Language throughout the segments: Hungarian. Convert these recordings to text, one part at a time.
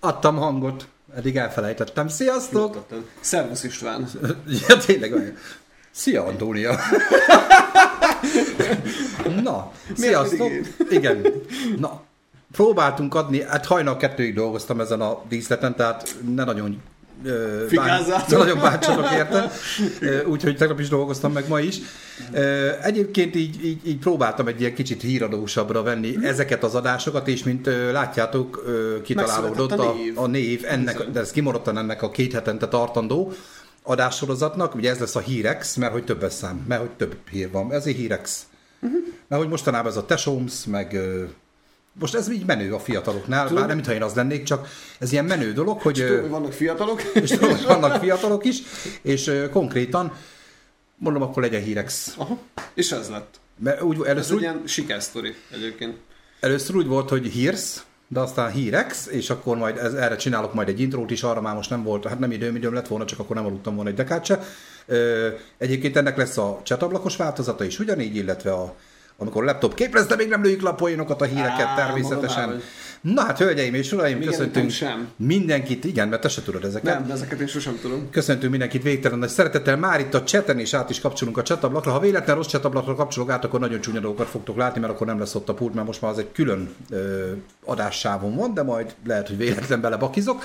Adtam hangot, eddig elfelejtettem. Sziasztok! Nyugodtan. Szervusz István. Ja, tényleg olyan. Szia, Antónia! Na, sziasztok! Igen. Na, próbáltunk adni, hát hajnal kettőig dolgoztam ezen a díszleten, tehát ne nagyon ne nagyon bántsatok érte, úgyhogy tegnap is dolgoztam meg ma is. Egyébként így, így, így próbáltam egy ilyen kicsit híradósabbra venni Mhm. ezeket az adásokat, és mint látjátok, kitalálódott a a, név. a név ennek, de ez kimaradtan ennek a két hetente tartandó adássorozatnak, ugye ez lesz a Hírex, mert hogy többes szám, mert hogy több hír van, ezért Hírex. Uh-huh. Mert hogy mostanában ez a Teshomes, meg most ez így menő a fiataloknál, bár nem mintha én az lennék, csak ez ilyen menő dolog, hogy, Tudom, ö, hogy vannak fiatalok. és tudom, hogy vannak fiatalok is, és konkrétan mondom, akkor legyen Hírex. Aha. És ez lett. Mert úgy, Ez először, egy úgy, ilyen sikersztori egyébként. először úgy volt, hogy Hírsz, de aztán Hírex, és akkor majd ez, erre csinálok majd egy intrót is, arra már most nem volt, hát nem időm, időm lett volna, csak akkor nem aludtam volna egy dekát se. Egyébként ennek lesz a csatablakos változata is ugyanígy, illetve a, amikor a laptop képlesz, de még nem lőjük le a poénokat, a híreket Á, természetesen. mondom Na hát, hölgyeim és uraim, Még köszöntünk sem. mindenkit, igen, mert te se tudod ezeket. Nem, de ezeket én sosem tudom. Köszöntünk mindenkit végtelen nagy szeretettel. Már itt a cseten is át is kapcsolunk a csatablakra. Ha véletlen rossz csatablakra kapcsolok át, akkor nagyon csúnya dolgokat fogtok látni, mert akkor nem lesz ott a pult, mert most már az egy külön ö, adássávon van, de majd lehet, hogy véletlen belebakizok.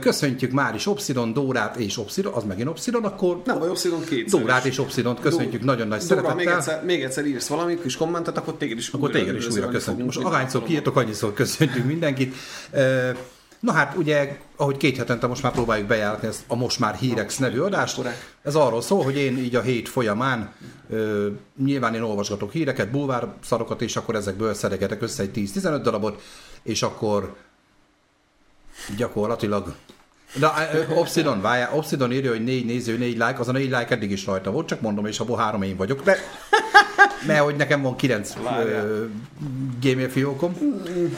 Köszöntjük már is Obsidon, Dórát és Obsidon, az megint Obsidon, akkor Nem baj, Obsidon kétszer Dórát és Obsidont köszöntjük nagyon nagy Dóra, még szeretettel. egyszer, még egyszer írsz valamit, kis kommentet, akkor téged is Akkor téged is újra köszöntjük. Most ahányszor kiírtok, annyiszor köszöntjük mindenkit. Na hát ugye, ahogy két hetente most már próbáljuk bejáratni ezt a most már Hírex nevű adást. Ez arról szól, hogy én így a hét folyamán ö, nyilván én olvasgatok híreket, bulvár szarokat, és akkor ezekből szedegetek össze egy 10-15 darabot, és akkor gyakorlatilag de Obsidon, várjál, Obsidon írja, hogy négy néző, négy like, az a négy like eddig is rajta volt, csak mondom, és abból három én vagyok. De, mert hogy nekem van kilenc Várjál. ö, gmail fiókom,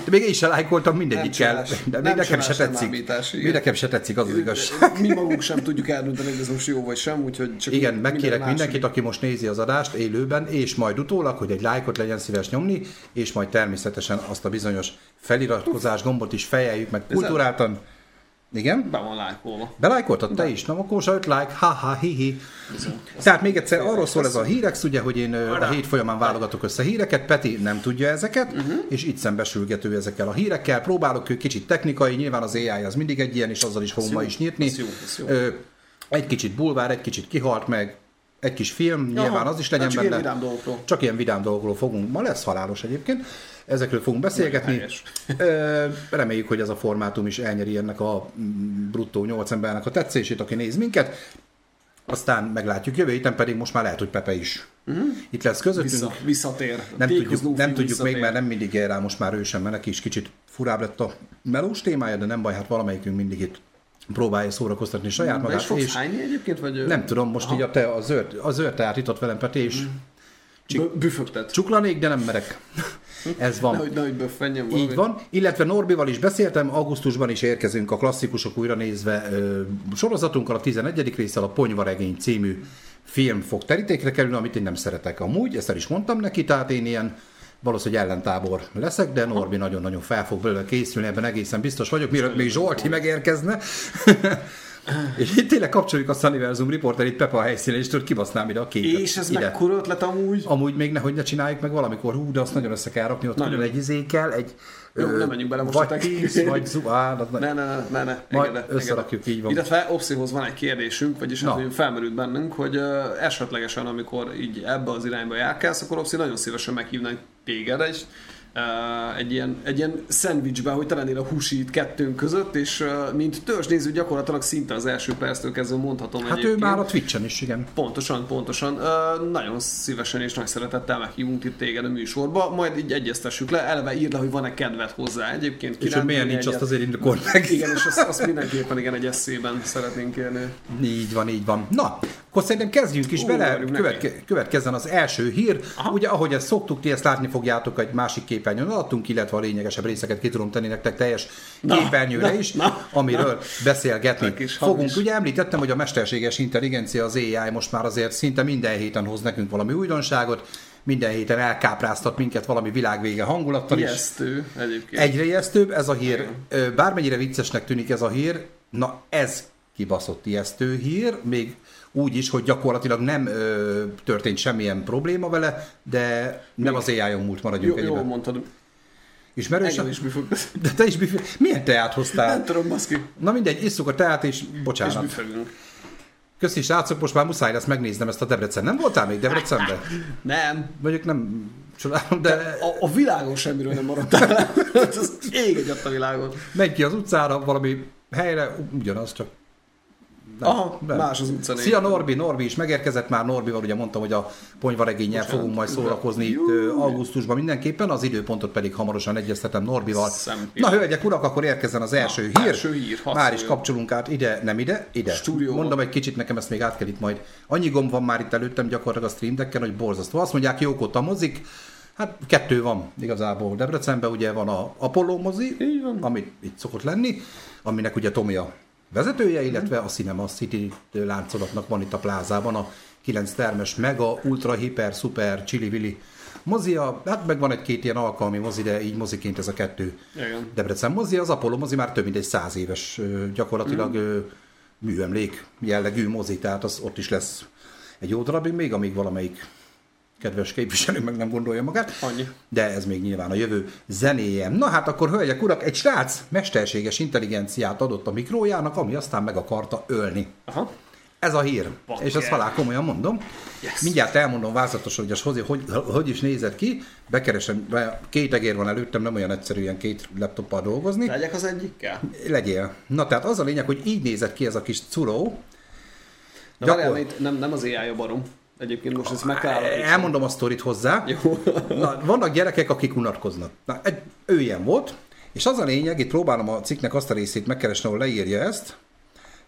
de még én is lájkoltam mindegyikkel, de még nekem se tetszik. Még nekem se tetszik az, az igazság. Mi magunk sem tudjuk eldönteni, hogy ez most jó vagy sem, úgyhogy csak Igen, minden megkérek második- mindenkit, aki most nézi az adást élőben, és majd utólag, hogy egy lájkot legyen szíves nyomni, és majd természetesen azt a bizonyos feliratkozás gombot is fejeljük meg kulturáltan. Igen? Be van lájkolva. Belájkoltad te is? Na, akkor most öt like, ha-ha, hi-hi. Tehát még egyszer arról szól ez a hírex, ugye, hogy én a hét folyamán válogatok össze híreket, Peti nem tudja ezeket, uh-huh. és itt szembesülgető ezekkel a hírekkel. Próbálok kicsit technikai, nyilván az AI az mindig egy ilyen, és azzal is ma is nyitni. ez jó, ez jó. Egy kicsit bulvár, egy kicsit kihalt meg, egy kis film, nyilván az is legyen csak benne. ilyen vidám dolgokról. Csak ilyen vidám dolgokról fogunk. Ma lesz halálos egyébként. Ezekről fogunk beszélgetni. Reméljük, hogy ez a formátum is elnyeri ennek a mm, bruttó 8 embernek a tetszését, aki néz minket. Aztán meglátjuk jövő héten, pedig most már lehet, hogy Pepe is itt lesz közöttünk. Vissza, visszatér. Nem Pékhoz tudjuk, nem tudjuk visszatér. még, mert nem mindig ér rá most már ő sem, mert neki is kicsit furább lett a melós témája, de nem baj, hát valamelyikünk mindig itt próbálja szórakoztatni saját is magát. fogsz És hányni egyébként? Vagy nem tudom, most így a, te, a, zöld, a zöld teát itott velem Peti, és Bö- büfögtet. csuklanék, de nem merek. Ez van. Nehogy, nehogy böffenjen valami. Így van, illetve Norbival is beszéltem, augusztusban is érkezünk a klasszikusok újra nézve ö, sorozatunkkal, a 11. résszel a Ponyvaregény című film fog terítékre kerülni, amit én nem szeretek amúgy, ezt el is mondtam neki, tehát én ilyen valószínűleg ellentábor leszek, de Norbi nagyon-nagyon fel fog belőle készülni, ebben egészen biztos vagyok, mielőtt még Zsolti megérkezne. És itt tényleg kapcsoljuk a Sunniversum riporterét Pepe a helyszínen, és tudod, kibasznám ide a képet. És ez ide. mekkora ötlet amúgy? Amúgy még nehogy ne csináljuk meg valamikor, hú, de azt nagyon össze kell rakni, ott nagyon. egy izékel, egy Jó, nem menjünk bele most vagy a tíz, vagy zu, á, az Ne, ne, ne, ne, ne. Majd engedd el, összerakjuk, így van. Illetve Opszihoz van egy kérdésünk, vagyis Na. hát, felmerült bennünk, hogy esetlegesen, amikor így ebbe az irányba járkálsz, akkor Opszi nagyon szívesen meghívnánk téged egy, uh, egy ilyen, egy ilyen szendvicsbe, hogy te lennél a húsi itt kettőnk között, és uh, mint törzsnéző gyakorlatilag szinte az első perctől kezdve mondhatom Hát ő egyébként. már a Twitch-en is, igen. Pontosan, pontosan. Uh, nagyon szívesen és nagy szeretettel meghívunk itt téged a műsorba, majd így egyeztessük le, eleve írd le, hogy van-e kedved hozzá egyébként. És hogy miért nincs, azt azért indokol meg. Igen, és azt, azt mindenképpen igen egy eszében szeretnénk kérni. Így van, így van. Na, akkor szerintem kezdjünk is Ú, bele, követke, következzen az első hír. Aha. Ugye, ahogy ezt szoktuk, ti ezt látni fogjátok egy másik képernyőn alattunk, illetve a lényegesebb részeket ki tudom tenni nektek teljes Na, képernyőre na, is, na, amiről beszélgetni kis hang fogunk. is. Ugye említettem, hogy a mesterséges intelligencia, az AI most már azért szinte minden héten hoz nekünk valami újdonságot. minden héten elkápráztat minket valami világvége hangulattal is. Ijesztő egyébként. Egyre ijesztőbb ez a hír. Bármennyire viccesnek tűnik ez a hír, na ez kibaszott ijesztő hír, még úgy is, hogy gyakorlatilag nem ö, történt semmilyen probléma vele, de nem az AI-on múlt, maradjunk Jó, jól mondtad. Ismerős? Engem is büfög. De te is büfé... Milyen teát hoztál? Nem tudom, baszki. Na mindegy, isszuk a teát, és És bocsánat. büfögünk. Köszi srácok, most már muszáj lesz megnéznem ezt a Debrecen. Nem voltál még Debrecenben? Nem. Mondjuk nem csodálom, de A, a világon semmiről nem maradtál. Ez ég egy a világon. megy ki az utcára, valami helyre, ugyanaz, csak nem, Aha, más az utca. Szia Norbi, Norbi is megérkezett már, Norbival ugye mondtam, hogy a ponyvaregénnyel Bocsánat. fogunk majd szórakozni itt augusztusban mindenképpen, az időpontot pedig hamarosan egyeztetem Norbival. Szempillanat. Na hölgyek, urak, akkor érkezzen az első Na, hír. első hír, Már is kapcsolunk át ide, nem ide, ide. Stúdióba. Mondom egy kicsit, nekem ezt még át kell itt majd. Annyi gomb van már itt előttem gyakorlatilag a stream decken, hogy borzasztó. Azt mondják, jókot a mozik, Hát kettő van igazából Debrecenben, ugye van a Apollo mozi, Így van. ami itt szokott lenni, aminek ugye Tomi a vezetője, illetve a Cinema City láncolatnak van itt a plázában a 9 termes mega, ultra, hiper, super, chili vili mozia, hát meg van egy-két ilyen alkalmi mozi, de így moziként ez a kettő Igen. Debrecen mozi, az Apollo mozi már több mint egy száz éves gyakorlatilag mm. műemlék jellegű mozi, tehát az ott is lesz egy jó darabig még, amíg valamelyik kedves képviselő meg nem gondolja magát. Annyi. De ez még nyilván a jövő zenéje. Na hát akkor, hölgyek, urak, egy srác mesterséges intelligenciát adott a mikrójának, ami aztán meg akarta ölni. Aha. Ez a hír. Bakker. És ezt halál komolyan mondom. Yes. Mindjárt elmondom vázlatosan, hogy hogy, hogy, hogy is nézett ki. Bekeresem, be- két egér van előttem, nem olyan egyszerű ilyen két laptoppal dolgozni. Legyek az egyikkel? Legyél. Na tehát az a lényeg, hogy így nézett ki ez a kis curó. Na, Gyakor- várjál, nem, nem az AI a barom. Egyébként most ezt megtalálom. Elmondom a sztorit hozzá. Jó. Na, vannak gyerekek, akik unatkoznak. Na, egy, ő ilyen volt, és az a lényeg, itt próbálom a cikknek azt a részét megkeresni, ahol leírja ezt.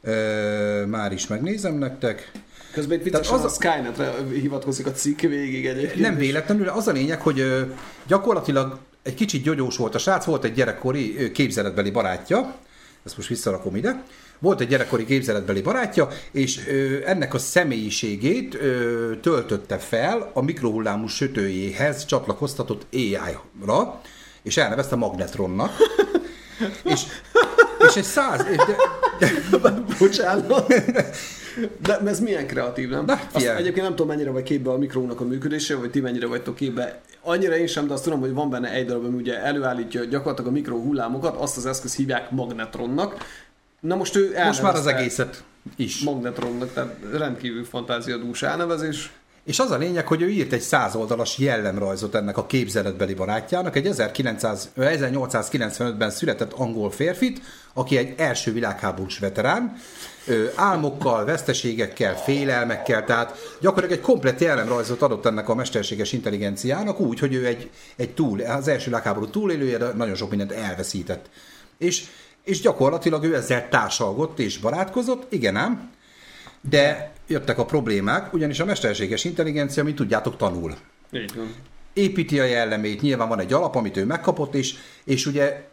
Ö, már is megnézem nektek. Közben itt Tehát az a Skynetre hivatkozik a cikk végig egyébként. Nem véletlenül, az a lényeg, hogy gyakorlatilag egy kicsit gyogyós volt a srác, volt egy gyerekkori képzeletbeli barátja, ezt most visszarakom ide, volt egy gyerekkori képzeletbeli barátja, és ö, ennek a személyiségét ö, töltötte fel a mikrohullámú sütőjéhez csatlakoztatott AI-ra, és elnevezte Magnetronnak. és, és egy száz... De, de, Bocsánat. De ez milyen kreatív, nem? Azt figyelj. egyébként nem tudom, mennyire vagy képbe a mikrónak a működése, vagy ti mennyire vagytok képbe. Annyira én sem, de azt tudom, hogy van benne egy darab, ami ugye előállítja gyakorlatilag a mikro hullámokat, azt az eszköz hívják magnetronnak. Na most ő most már az egészet is. Magnetronnak, tehát rendkívül fantáziadús elnevezés. És az a lényeg, hogy ő írt egy százoldalas jellemrajzot ennek a képzeletbeli barátjának, egy 1900, 1895-ben született angol férfit, aki egy első világháborús veterán, álmokkal, veszteségekkel, félelmekkel, tehát gyakorlatilag egy komplett jellemrajzot adott ennek a mesterséges intelligenciának úgy, hogy ő egy, egy túl, az első világháború túlélője, de nagyon sok mindent elveszített. És, és gyakorlatilag ő ezzel társalgott és barátkozott, igen ám, de jöttek a problémák, ugyanis a mesterséges intelligencia, mint tudjátok, tanul. Így van. Építi a jellemét, nyilván van egy alap, amit ő megkapott, és, és ugye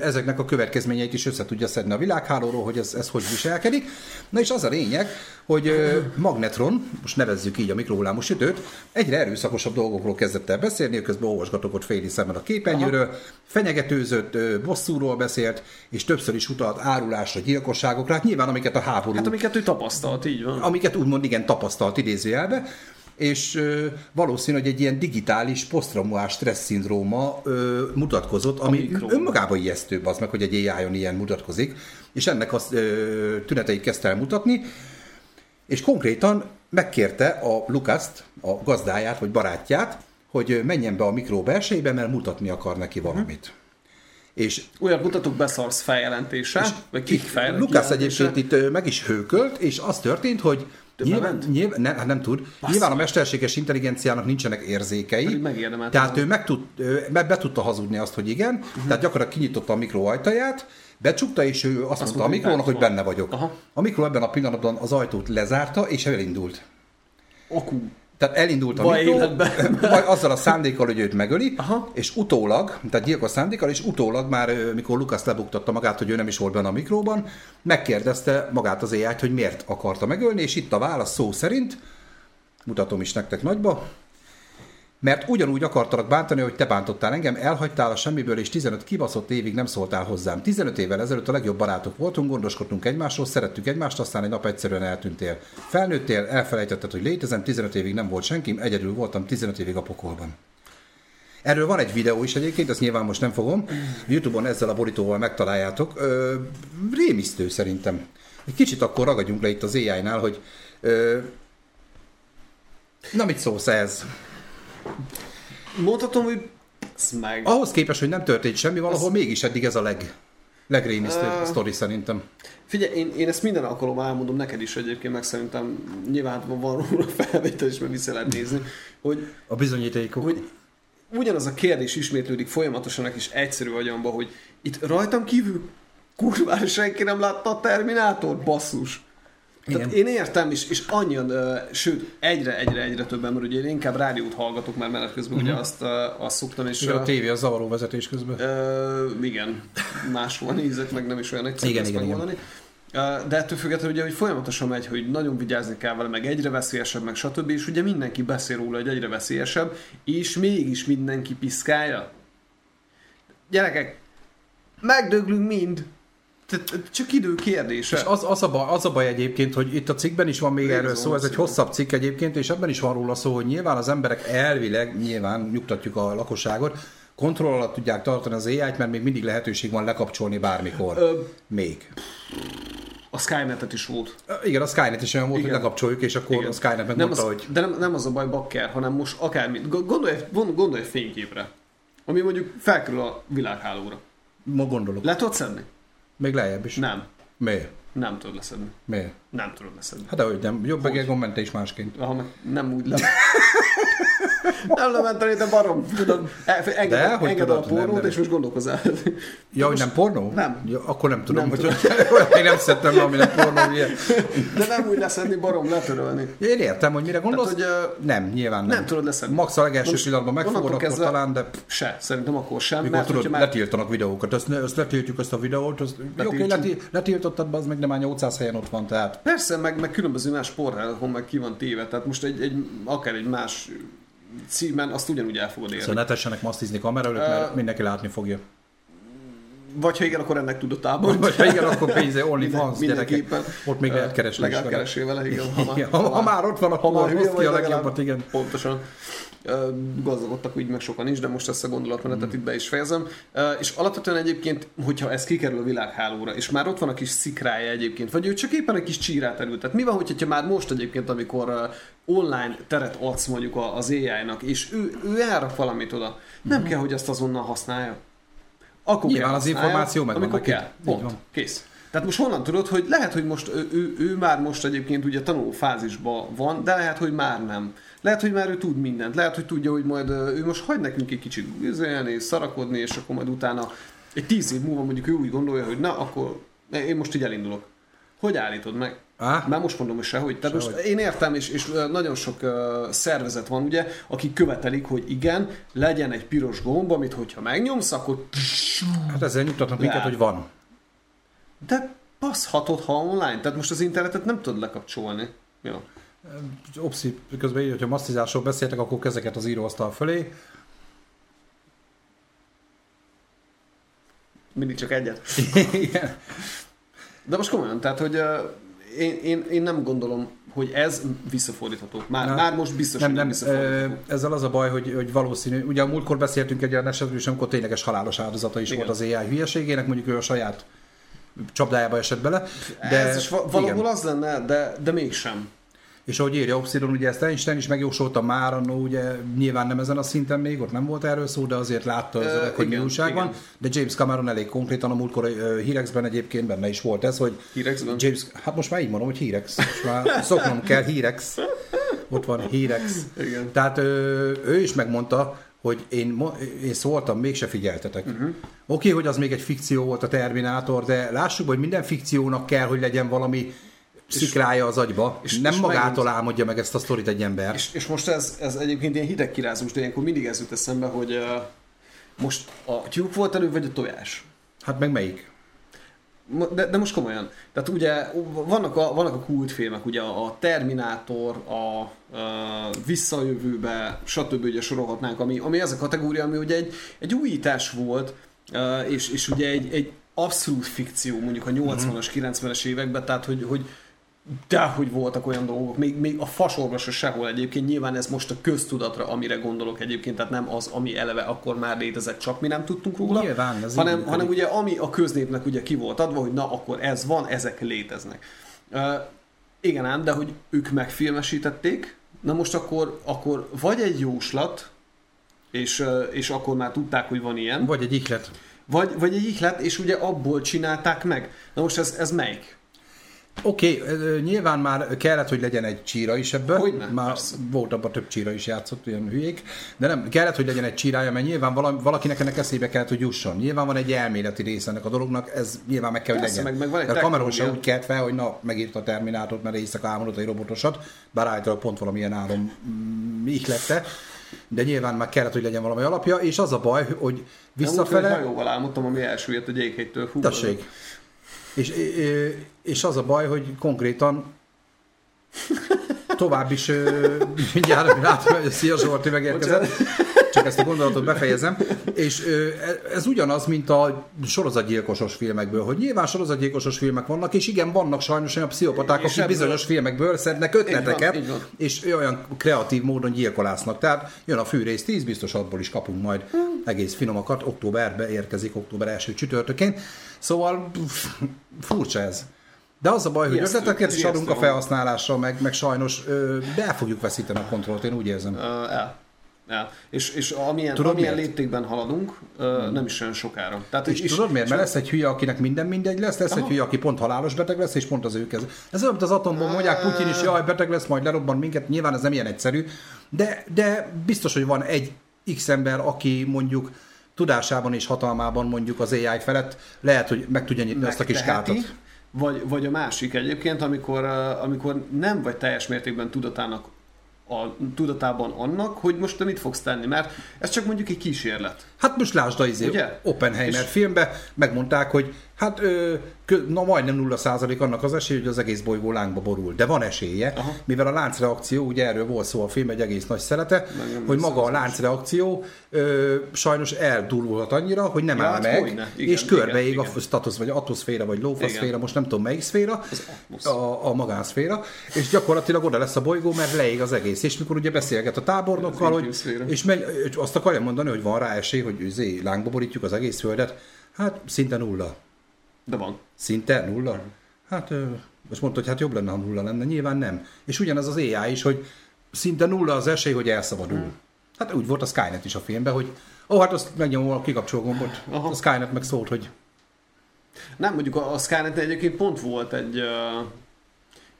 ezeknek a következményeit is össze tudja szedni a világhálóról, hogy ez, ez hogy viselkedik. Na és az a lényeg, hogy Magnetron, most nevezzük így a mikrohullámú sütőt, egyre erőszakosabb dolgokról kezdett el beszélni, közben olvasgatok ott féli szemmel a képernyőről, fenyegetőzött, ö, bosszúról beszélt, és többször is utalt árulásra, gyilkosságokra, hát nyilván amiket a háború Hát amiket ő tapasztalt, így van. amiket úgymond igen tapasztalt idézőjelbe, és valószínű, hogy egy ilyen digitális posztraumás stressz szindróma mutatkozott, ami mikro. önmagában ijesztőbb az meg, hogy egy AI-on ilyen mutatkozik, és ennek a tüneteit kezdte el mutatni, és konkrétan megkérte a Lukaszt, a gazdáját vagy barátját, hogy menjen be a mikró belsejébe, mert mutatni akar neki valamit. És Olyat mutatok beszarsz feljelentése, vagy kik feljelentése. Lukász egyébként itt meg is hőkölt, és az történt, hogy nyilván, nyilván, ne, hát nem tud. Nyilván a mesterséges intelligenciának nincsenek érzékei. Tehát ő meg, tud, ö, be, tudta hazudni azt, hogy igen. Uh-huh. Tehát gyakorlatilag kinyitotta a mikró ajtaját, becsukta, és ő azt, azt mondta a mikrónak, hogy hogy benne vagyok. Aha. A mikró ebben a pillanatban az ajtót lezárta, és elindult. Akú. Tehát elindult a Vaj mikró, majd azzal a szándékkal, hogy őt megöli, Aha. és utólag, tehát gyilkos szándékkal, és utólag már, mikor Lukasz lebuktatta magát, hogy ő nem is volt benne a mikróban, megkérdezte magát az ai hogy miért akarta megölni, és itt a válasz szó szerint, mutatom is nektek nagyba, Mert ugyanúgy akartalak bántani, hogy te bántottál engem, elhagytál a semmiből, és 15 kibaszott évig nem szóltál hozzám. 15 évvel ezelőtt a legjobb barátok voltunk, gondoskodtunk egymásról, szerettük egymást, aztán egy nap egyszerűen eltűntél. Felnőttél, elfelejtetted, hogy létezem, 15 évig nem volt senkim, egyedül voltam 15 évig a pokolban. Erről van egy videó is egyébként, ezt nyilván most nem fogom. Youtube-on ezzel a borítóval megtaláljátok. Ö, rémisztő szerintem. Egy kicsit akkor ragadjunk le itt az AI-nál, hogy ö, na mit szólsz ez? Mondhatom, hogy meg. Ahhoz képest, hogy nem történt semmi, valahol az... mégis eddig ez a leg, legrémisztőbb uh... sztori szerintem. Figyelj, én, én ezt minden alkalommal elmondom neked is egyébként, meg szerintem nyilván hát van róla felvétel is, mert vissza lehet nézni, hogy... A bizonyítékok. Hogy ugyanaz a kérdés ismétlődik folyamatosan a kis egyszerű agyamba, hogy itt rajtam kívül kurvára senki nem látta a Terminátor, basszus. Tehát én értem, és, és annyian, uh, sőt, egyre, egyre, egyre többen, mert ugye én inkább rádiót hallgatok már menet közben, uh-huh. ugye mhm. azt, uh, azt szoktam, és... Igen, a tévé a zavaró vezetés közben. Uh, igen, máshol nézek, meg nem is olyan egyszerű igen, igen, megmondani. Igen. De ettől függetlenül ugye, hogy folyamatosan megy, hogy nagyon vigyázni kell vele, meg egyre veszélyesebb, meg stb. És ugye mindenki beszél róla, hogy egyre veszélyesebb, és mégis mindenki piszkálja. Gyerekek, megdöglünk mind, csak idő kérdése. És az, az, a baj, az a baj egyébként, hogy itt a cikkben is van még Én erről szó, ez egy hosszabb cikk egyébként, és ebben is van róla szó, hogy nyilván az emberek elvileg, nyilván nyugtatjuk a lakosságot, kontroll alatt tudják tartani az AI-t, mert még mindig lehetőség van lekapcsolni bármikor. Ö, még. A Skynet-et is volt. Igen, a Skynet is olyan volt, Igen. hogy lekapcsoljuk, és akkor Igen. a Skynet megmondta, hogy... De nem, nem az a baj, bakker, hanem most akármi. Gondolj, gondolj fényképre, ami mondjuk felkerül a világhálóra. Ma gondolok. Le tudod szedni? Még lejjebb is. Nem. Miért? Nem tudod leszedni. Miért? Nem tudod leszedni. Hát ahogy nem. Jobb meg kommente is másként. Aha, nem úgy le. nem lementeni, de barom. Tudod, enged, de, enged a pornót, és most gondolkozzál. Ja, hogy nem pornó? Nem. Ja, akkor nem tudom, nem hogy tudom. én nem szedtem le, ami nem pornó. Ilyen. De nem úgy leszedni, barom, letörölni. Én értem, hogy mire gondolsz. Tehát, hogy, nem, nyilván nem. Nem tudod leszedni. Max a legelső most pillanatban megfogod, akkor kezdve talán, de... Se, szerintem akkor sem. Mikor mert, tudod, már... letiltanak videókat, azt, azt letiltjuk ezt a videót, azt, jó, oké, leti, letiltottad, az meg nem már 800 helyen ott van, tehát. Persze, meg, meg különböző más portálokon meg ki van téve, tehát most egy, egy akár egy más címen azt ugyanúgy el fogod érni. Szóval ne tessenek masztizni kamera előtt, mert uh, mindenki látni fogja. Vagy ha igen, akkor ennek tudatában. Vagy ha igen, akkor pénze OnlyFans gyerekek. Ott még lehet keresni. Legalább keresél vele, igen. Ha már, ha, ha már ott van, akkor ha már hozd ki a legjobbat, igen. Pontosan gazdagodtak úgy meg sokan is, de most ezt a gondolatmenetet mm. itt be is fejezem. És alapvetően egyébként, hogyha ez kikerül a világhálóra, és már ott van a kis szikrája egyébként, vagy ő csak éppen egy kis csírát erült. Tehát mi van, hogyha már most egyébként, amikor online teret adsz mondjuk az AI-nak, és ő, ő elrak valamit oda, nem mm. kell, hogy ezt azonnal használja. Akkor Nyilván az információ meg amikor kell. Pont. Kész. Tehát most honnan tudod, hogy lehet, hogy most ő, ő, ő már most egyébként ugye tanuló fázisban van, de lehet, hogy már nem. Lehet, hogy már ő tud mindent. Lehet, hogy tudja, hogy majd ő most hagy nekünk egy kicsit üzelni, szarakodni, és akkor majd utána egy tíz év múlva mondjuk ő úgy gondolja, hogy na, akkor én most így elindulok. Hogy állítod meg? Ah? Már most mondom, hogy sehogy. Tehát most én értem, és, és nagyon sok uh, szervezet van, ugye, akik követelik, hogy igen, legyen egy piros gomb, amit hogyha megnyomsz, akkor... Hát ezzel nyugtatnak minket, hogy van. De passzhatod, ha online. Tehát most az internetet nem tudod lekapcsolni. Jó. Opszi, közben így, hogyha masszizásról beszéltek, akkor kezeket az íróasztal fölé. Mindig csak egyet. Igen. De most komolyan, tehát, hogy én, én, én nem gondolom, hogy ez visszafordítható. Már, Na, már most biztos, nem, nem, nem Ezzel az a baj, hogy, hogy valószínű, ugye a múltkor beszéltünk egy olyan esetről is, amikor tényleges halálos áldozata is Igen. volt az AI hülyeségének, mondjuk ő a saját csapdájába esett bele. De ez is valahol igen. az lenne, de, de mégsem. És ahogy írja Obsidon, ugye ezt Einstein is megjósolta már, annó, ugye nyilván nem ezen a szinten még, ott nem volt erről szó, de azért látta az öreg, hogy mi újság van. De James Cameron elég konkrétan a múltkor uh, Hírexben egyébként benne is volt ez, hogy Hírexben? James, hát most már így mondom, hogy Hírex. Most már szoknom kell Hírex. Ott van Hírex. Igen. Tehát ő, ő is megmondta, hogy én, én szóltam, mégse figyeltetek. Uh-huh. Oké, okay, hogy az még egy fikció volt a Terminátor, de lássuk, hogy minden fikciónak kell, hogy legyen valami szikrája az agyba. És, nem és magától megint, álmodja meg ezt a sztorit egy ember. És, és most ez, ez egyébként ilyen hideg kirázós, de ilyenkor mindig ez jut eszembe, hogy uh, most a tyúk volt elő, vagy a tojás? Hát meg melyik? de, de most komolyan. Tehát ugye vannak a, vannak a kultfilmek, ugye a Terminátor, a, a Visszajövőbe, stb. ugye sorolhatnánk, ami, ami ez a kategória, ami ugye egy, egy újítás volt, és, és ugye egy, egy abszolút fikció mondjuk a 80-as, 90-es években, tehát hogy, hogy de hogy voltak olyan dolgok, még, még a fasorvosra sehol egyébként, nyilván ez most a köztudatra, amire gondolok egyébként, tehát nem az, ami eleve akkor már létezett, csak mi nem tudtunk róla, Nyilván, ez hanem, így hanem ugye ami a köznépnek ugye ki volt adva, hogy na akkor ez van, ezek léteznek. Uh, igen ám, de hogy ők megfilmesítették, na most akkor, akkor vagy egy jóslat, és, és akkor már tudták, hogy van ilyen, Vagy egy ihlet. vagy, vagy egy ihlet, és ugye abból csinálták meg. Na most ez, ez melyik? Oké, okay, nyilván már kellett, hogy legyen egy csíra is ebből. Hogyne, már persze. volt abban több csíra is játszott, ilyen hülyék. De nem, kellett, hogy legyen egy csírája, mert nyilván vala, valakinek ennek eszébe kellett, hogy jusson. Nyilván van egy elméleti része ennek a dolognak, ez nyilván meg kell, hogy Persze, legyen. meg- meg van egy De a Cameron se technológia. úgy kelt fel, hogy na, megírta a Terminátort, mert éjszaka álmodott egy robotosat, bár állítólag pont valamilyen álom mm, ihlette. De nyilván már kellett, hogy legyen valami alapja, és az a baj, hogy Visszafele... visszafele... hajóval álmodtam, ami elsüllyedt a gyékhegytől. Hú, Tessék. És, és az a baj, hogy konkrétan tovább is mindjárt látom, hogy Szia Zsolti megérkezett, csak ezt a gondolatot befejezem, és ö, ez ugyanaz, mint a sorozatgyilkosos filmekből, hogy nyilván sorozatgyilkosos filmek vannak, és igen, vannak sajnos olyan pszichopaták, akik bizonyos filmekből szednek ötleteket, így van. és olyan kreatív módon gyilkolásznak. Tehát jön a fűrész 10, biztos abból is kapunk majd egész finomakat, októberbe érkezik, október első csütörtökén. Szóval pff, furcsa ez. De az a baj, hogy Ijesztő, ötleteket is adunk a felhasználásra, meg, meg sajnos ö, el fogjuk veszíteni a kontrollt, én úgy érzem. Uh, el. El. És, és amilyen, Tudod amilyen miért? léptékben haladunk, uh, nem is olyan sokára. Tehát, És, és tudod miért? Mert lesz egy hülye, akinek minden mindegy lesz, lesz egy Aha. hülye, aki pont halálos beteg lesz, és pont az ő kez. Ez olyan, mint az atomban mondják, Putyin is, jaj, beteg lesz, majd lerobban minket, nyilván ez nem ilyen egyszerű, de, de biztos, hogy van egy X ember, aki mondjuk tudásában és hatalmában mondjuk az AI felett lehet, hogy meg tudja nyitni azt a kis megteheti, kátat. Vagy, vagy a másik egyébként, amikor, amikor nem vagy teljes mértékben tudatának a, tudatában annak, hogy most te mit fogsz tenni, mert ez csak mondjuk egy kísérlet. Hát most lásd a izé, Ugye? Oppenheimer És- filmben megmondták, hogy hát ö, na majdnem nulla százalék annak az esély, hogy az egész bolygó lángba borul. De van esélye, Aha. mivel a láncreakció, ugye erről volt szó a film egy egész nagy szelete, Meg nem hogy maga a láncreakció ö, sajnos eldurulhat annyira, hogy nem Ja, áll hát meg, hogyne. Igen, és körbeég igen, a igen. status, vagy atoszféra, vagy lófaszféra, most nem tudom melyik szféra, a, a magánszféra, és gyakorlatilag oda lesz a bolygó, mert leég az egész. És mikor ugye beszélget a tábornokkal, hogy, és megy, azt akarja mondani, hogy van rá esély, hogy izé, lángba borítjuk az egész földet, hát szinte nulla. De van. Szinte nulla? Hát most mondta, hogy hát jobb lenne, ha nulla lenne, nyilván nem. És ugyanez az AI is, hogy szinte nulla az esély, hogy elszabadul. Hmm. Hát úgy volt a Skynet is a filmben, hogy ó, hát azt megnyomom a kikapcsoló gombot. Aha. A Skynet meg szólt, hogy Nem, mondjuk a, a Skynet egyébként pont volt egy, uh,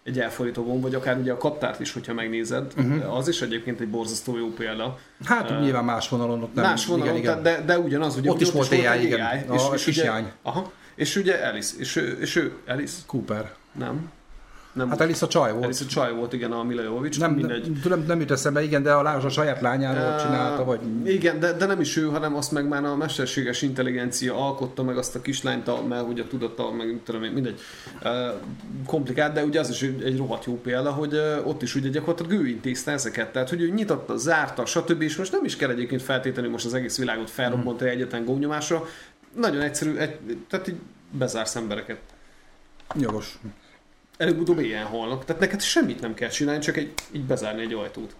egy elfordító gomb, vagy akár ugye a kaptárt is, hogyha megnézed, uh-huh. az is egyébként egy borzasztó jó példa. hát Ö, nyilván más vonalon ott nem. Más vonalon, igen, igen. De, de ugyanaz, ugye Ott ugye is volt AI, igen. A kislány. Ugye, aha, és ugye Alice, és ő, és ő Alice, Cooper. nem? Nem, Hát Elisa csaj volt. Alice a csaj volt, igen, a Mila Jovovich, Nem, mindegy. nem, nem jut eszembe, igen, de a Lázs a saját lányáról Ö, csinálta, vagy... Igen, de, de nem is ő, hanem azt meg már a mesterséges intelligencia alkotta meg azt a kislányt, a- mert ugye a tudata, meg tudom én, mindegy, Ö, komplikált, de ugye az is egy, egy rohadt jó példa, hogy ö, ott is ugye gyakorlatilag ő intézte ezeket, tehát hogy ő nyitotta, zárta, stb. És most nem is kell egyébként feltétlenül most az egész világot felrobbantani egyetlen gomnyomásra, nagyon egyszerű, egy, tehát így bezársz embereket. Jogos. Előbb-utóbb ilyen halnak. Tehát neked semmit nem kell csinálni, csak egy, így bezárni egy ajtót.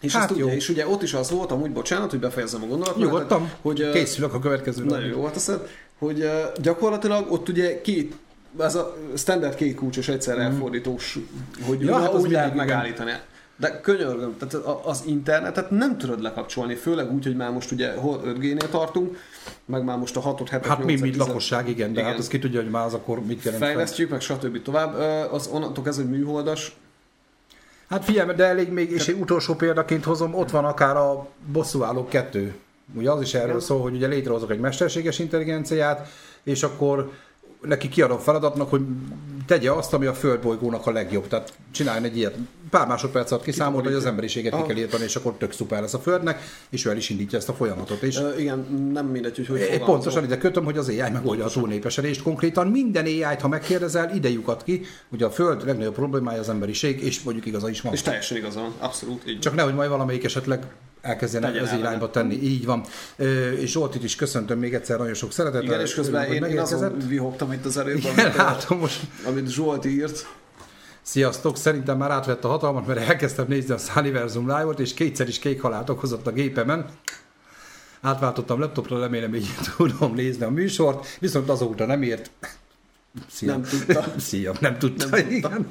És, Hát jó. ugye, és ugye ott is az volt, amúgy bocsánat, hogy befejezzem a gondolatot. Nyugodtan, hogy, készülök a következőre. Nagyon jó volt teszed, hogy gyakorlatilag ott ugye két ez a standard két kulcsos egyszer elfordítós, hogy Ja, hát az úgy lehet mindig, igen. De könyörgöm, tehát az internetet nem tudod lekapcsolni, főleg úgy, hogy már most ugye hol 5G-nél tartunk, meg már most a 6 7 Hát mi, mint lakosság, igen, de Igen. hát az ki tudja, hogy már az akkor mit jelent. fel. fejlesztjük, meg stb. tovább. Az onnantól kezdve, hogy műholdas, Hát figyelj, de elég még, és egy utolsó példaként hozom, ott van akár a bosszúállók kettő. Ugye az is erről Igen. szól, hogy ugye létrehozok egy mesterséges intelligenciát, és akkor neki kiadom feladatnak, hogy tegye azt, ami a földbolygónak a legjobb. Tehát csináljon egy ilyet. Pár másodperc alatt kiszámolt, hogy az emberiséget ki kell írtani, és akkor tök szuper lesz a Földnek, és ő el is indítja ezt a folyamatot. És Ö, igen, nem mindegy, hogy hogy pontosan ide kötöm, hogy az AI megoldja a túlnépesedést. Konkrétan minden AI-t, ha megkérdezel, ide lyukat ki, hogy a Föld legnagyobb problémája az emberiség, és mondjuk igaza is van. És teljesen igaza van, abszolút így. Csak nehogy majd valamelyik esetleg elkezdjen Tegyen az el irányba tenni. Így van. És Zsoltit is köszöntöm még egyszer nagyon sok szeretettel. Igen, és közben én, én azon vihogtam itt az erőben, Igen, amit, látom most. amit Zsolt írt. Sziasztok, szerintem már átvett a hatalmat, mert elkezdtem nézni a Sunniversum Live-ot, és kétszer is kék halált okozott a gépemen. Átváltottam laptopra, remélem így tudom nézni a műsort, viszont azóta nem ért. Szia. Nem tudta. Szia, nem tudta, Nem tudta. igen.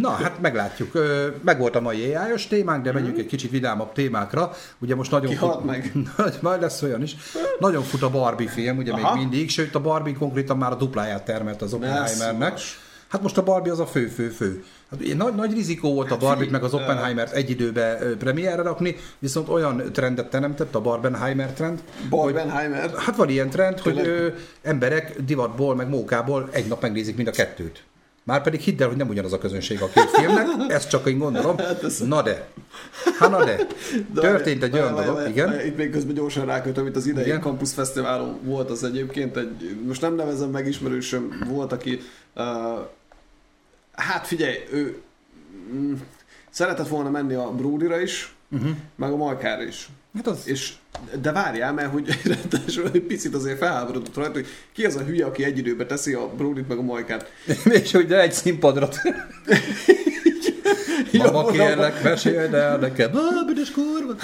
Na, hát meglátjuk. Meg volt a mai ai témánk, de menjünk egy kicsit vidámabb témákra. Ugye most nagyon... Ki halt meg? Majd lesz olyan is. Nagyon fut a Barbie film, ugye Aha. még mindig, sőt a Barbie konkrétan már a dupláját termelt az Oppenheimernek. szívas. Hát most a Barbie az a fő-fő-fő. Hát nagy, nagy rizikó volt a Barbie meg az Oppenheimert egy időbe premierre rakni, viszont olyan trendet teremtett, a Barbenheimer trend, Barbenheimer. Hát van ilyen trend, hogy Tényleg? ö, emberek divatból, meg mókából egy nap megnézik mind a kettőt. Már pedig hidd el, hogy nem ugyanaz a közönség a két filmnek, ezt csak én gondolom. Na de, hát na de, történt egy olyan dolog, igen. Itt még közben gyorsan rákötöm, itt az idei Igen. Campus Fesztiválon volt az egyébként egy, most nem nevezem meg ismerősöm, volt, aki, uh, hát figyelj, ő mm, szeretett volna menni a Brodyra is, uh-huh. meg a Majkára is. Hát az, És, de várjál, mert hogy ráadásul egy picit azért felháborodott rajta, hogy ki az a hülye, aki egy időben teszi a Brodyt meg a Majkát. és hogy de egy színpadra. Mama kérlek, mesélj el nekem. Ah, büdös kurva.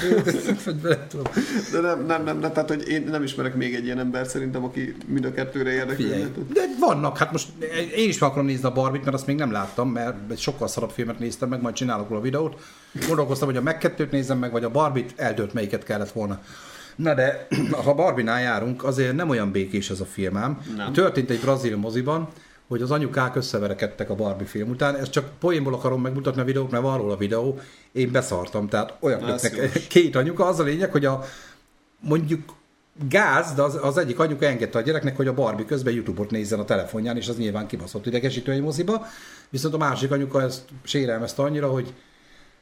De nem, nem, nem, nem, tehát hogy én nem ismerek még egy ilyen embert szerintem, aki mind a kettőre érdeklődne. de vannak, hát most én is meg akarom nézni a Barbit, mert azt még nem láttam, mert egy sokkal szarabb filmet néztem meg, majd csinálok róla videót. Gondolkoztam, hogy a meg kettőt nézem meg, vagy a Barbit, eldőlt melyiket kellett volna. Na de, ha Barbinál járunk, azért nem olyan békés ez a film ám. Nem. Történt egy brazil moziban, hogy az anyukák összeverekedtek a Barbie film után. Ezt csak poénból akarom megmutatni a videót, mert van róla a videó. Én beszartam, tehát olyan jogos. két anyuka. Az a lényeg, hogy a mondjuk gáz, de az, az egyik anyuka engedte a gyereknek, hogy a Barbie közben YouTube-ot nézzen a telefonján, és az nyilván kibaszott idegesítő egy moziba. Viszont a másik anyuka ezt sérelmezte annyira, hogy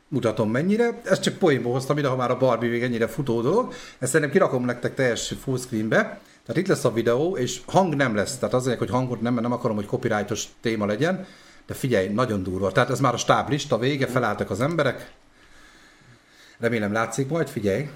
mutatom mennyire. Ezt csak poénból hoztam ide, ha már a Barbie még ennyire futó dolog. Ezt szerintem kirakom nektek teljes fullscreenbe. Tehát itt lesz a videó, és hang nem lesz. Tehát azért, hogy hangot nem, mert nem akarom, hogy copyrightos téma legyen. De figyelj, nagyon durva. Tehát ez már a stáblista vége, felálltak az emberek. Remélem látszik majd, figyelj.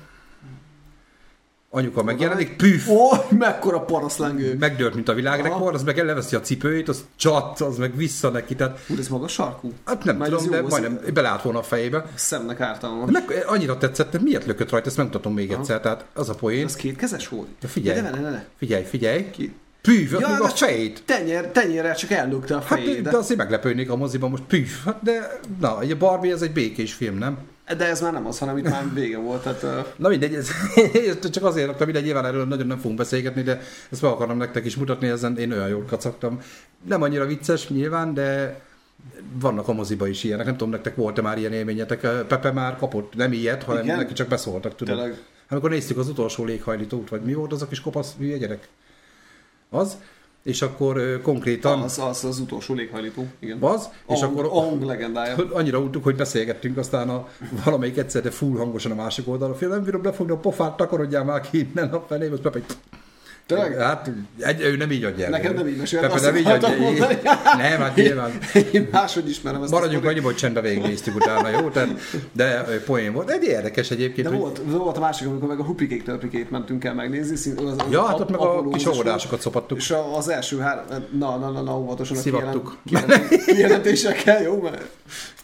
Anyuka megjelenik, püf, Ó, mekkora paraszlengő. megdört, mint a világrekord, az meg leveszi a cipőjét, az csat, az meg vissza neki, tehát Úr, ez maga sarkú? hát nem Majd tudom, ez de jó, az- majdnem belát volna a fejébe. Szemnek ártalmas. De meg, annyira tetszett, hogy miért lökött rajta, ezt megmutatom még egyszer, tehát az a poén. Ez kétkezes volt? De figyelj. De ne, ne, ne. Figyelj, figyelj, Ki? püf, ja, a de fejét. Tenyer, tenyérrel csak ellökte a Hát, fejét. de azért meglepődnék a moziban most, püf, hát de, na, egy Barbie, ez egy békés film, nem? De, ez már nem az, hanem itt már vége volt. Tehát, uh, Na mindegy, ez, csak azért raktam ide, nyilván erről nagyon nem fogunk beszélgetni, de ezt meg akarom nektek is mutatni, ezen én olyan jól kacagtam. Nem annyira vicces nyilván, de vannak a moziba is ilyenek. Nem tudom, nektek volt-e már ilyen élményetek. Pepe már kapott nem ilyet, hanem Igen? neki csak beszóltak, tudod. Tényleg? Amikor néztük az utolsó léghajlítót, vagy mi volt az a kis kopasz hülye gyerek? Az, és akkor konkrétan az, az, az utolsó léghajlító. Igen. az, és akkor Ong legendája. annyira untuk, hogy beszélgettünk, aztán a, valamelyik egyszer, de full hangosan a másik oldalra. Fél, nem bírom lefogni a pofát, takarodjál már ki innen a fenébe, az Pepe, Tényleg? Hát, egy, ő nem így adja el. Nekem nem így mesélt, Pepe azt nem így adja. Nem, hát nyilván. Én máshogy ismerem ezt. Maradjunk annyiba, hogy csendben végignéztük utána, jó? Tehát, de poén volt. Egy érdekes egyébként. De hogy- volt, volt a másik, amikor meg a hupikék törpikét mentünk el megnézni. szín- Az, az Ja, hát ott meg a kis óvodásokat szopattuk. És az első három, na, na, na, na óvatosan a Szivattuk. kijelent- kijelent- kijelentésekkel, jó? Mert,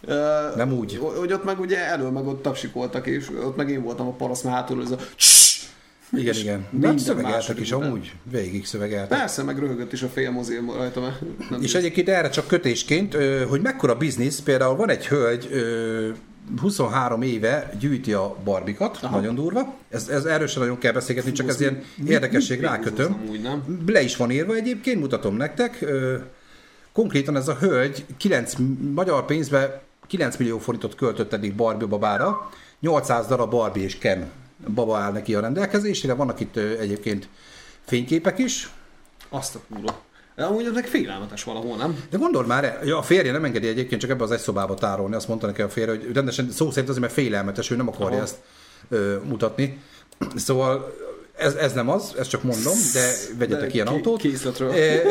uh, Nem úgy. Hogy ott meg ugye elől meg ott tapsikoltak, és ott meg én voltam a parasz, mert hátul ez a Igen, igen. De hát szövegeltek is amúgy. Végig szövegeltek. Persze, meg röhögött is a fél mozi rajta, mert nem És egyébként erre csak kötésként, hogy mekkora biznisz, például van egy hölgy, ö, 23 éve gyűjti a barbikat, Aha. nagyon durva. Ez, ez erről sem nagyon kell beszélgetni, csak ez ilyen érdekesség, rákötöm. Úgy, nem? Le is van írva egyébként, mutatom nektek. Konkrétan ez a hölgy 9 magyar pénzbe 9 millió forintot költött eddig Barbie babára. 800 darab Barbie és Ken baba áll neki a rendelkezésére. Vannak itt egyébként fényképek is. Azt a kurva. Amúgy meg félelmetes valahol, nem? De gondold már, ja, a férje nem engedi egyébként csak ebbe az egy szobába tárolni, azt mondta neki a férje, hogy rendesen szó szerint azért, mert félelmetes, ő nem akarja Aha. ezt ö, mutatni. Szóval ez, ez nem az, ezt csak mondom, de vegyetek De ilyen ké- autót. készletről. E,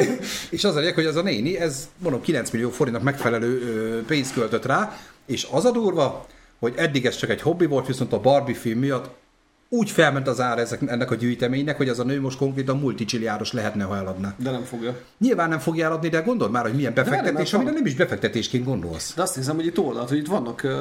és az a lényeg, hogy ez a néni, ez mondom 9 millió forintnak megfelelő ö, pénzt költött rá, és az a durva, hogy eddig ez csak egy hobbi volt, viszont a Barbie film miatt úgy felment az ára ezek, ennek a gyűjteménynek, hogy az a nő most konkrétan multicsiliáros lehetne, ha eladná. De nem fogja. Nyilván nem fogja eladni, de gondold már, hogy milyen befektetés, várj, mert amire nem is befektetésként gondolsz. De azt hiszem, hogy itt oldalt, hogy itt vannak uh,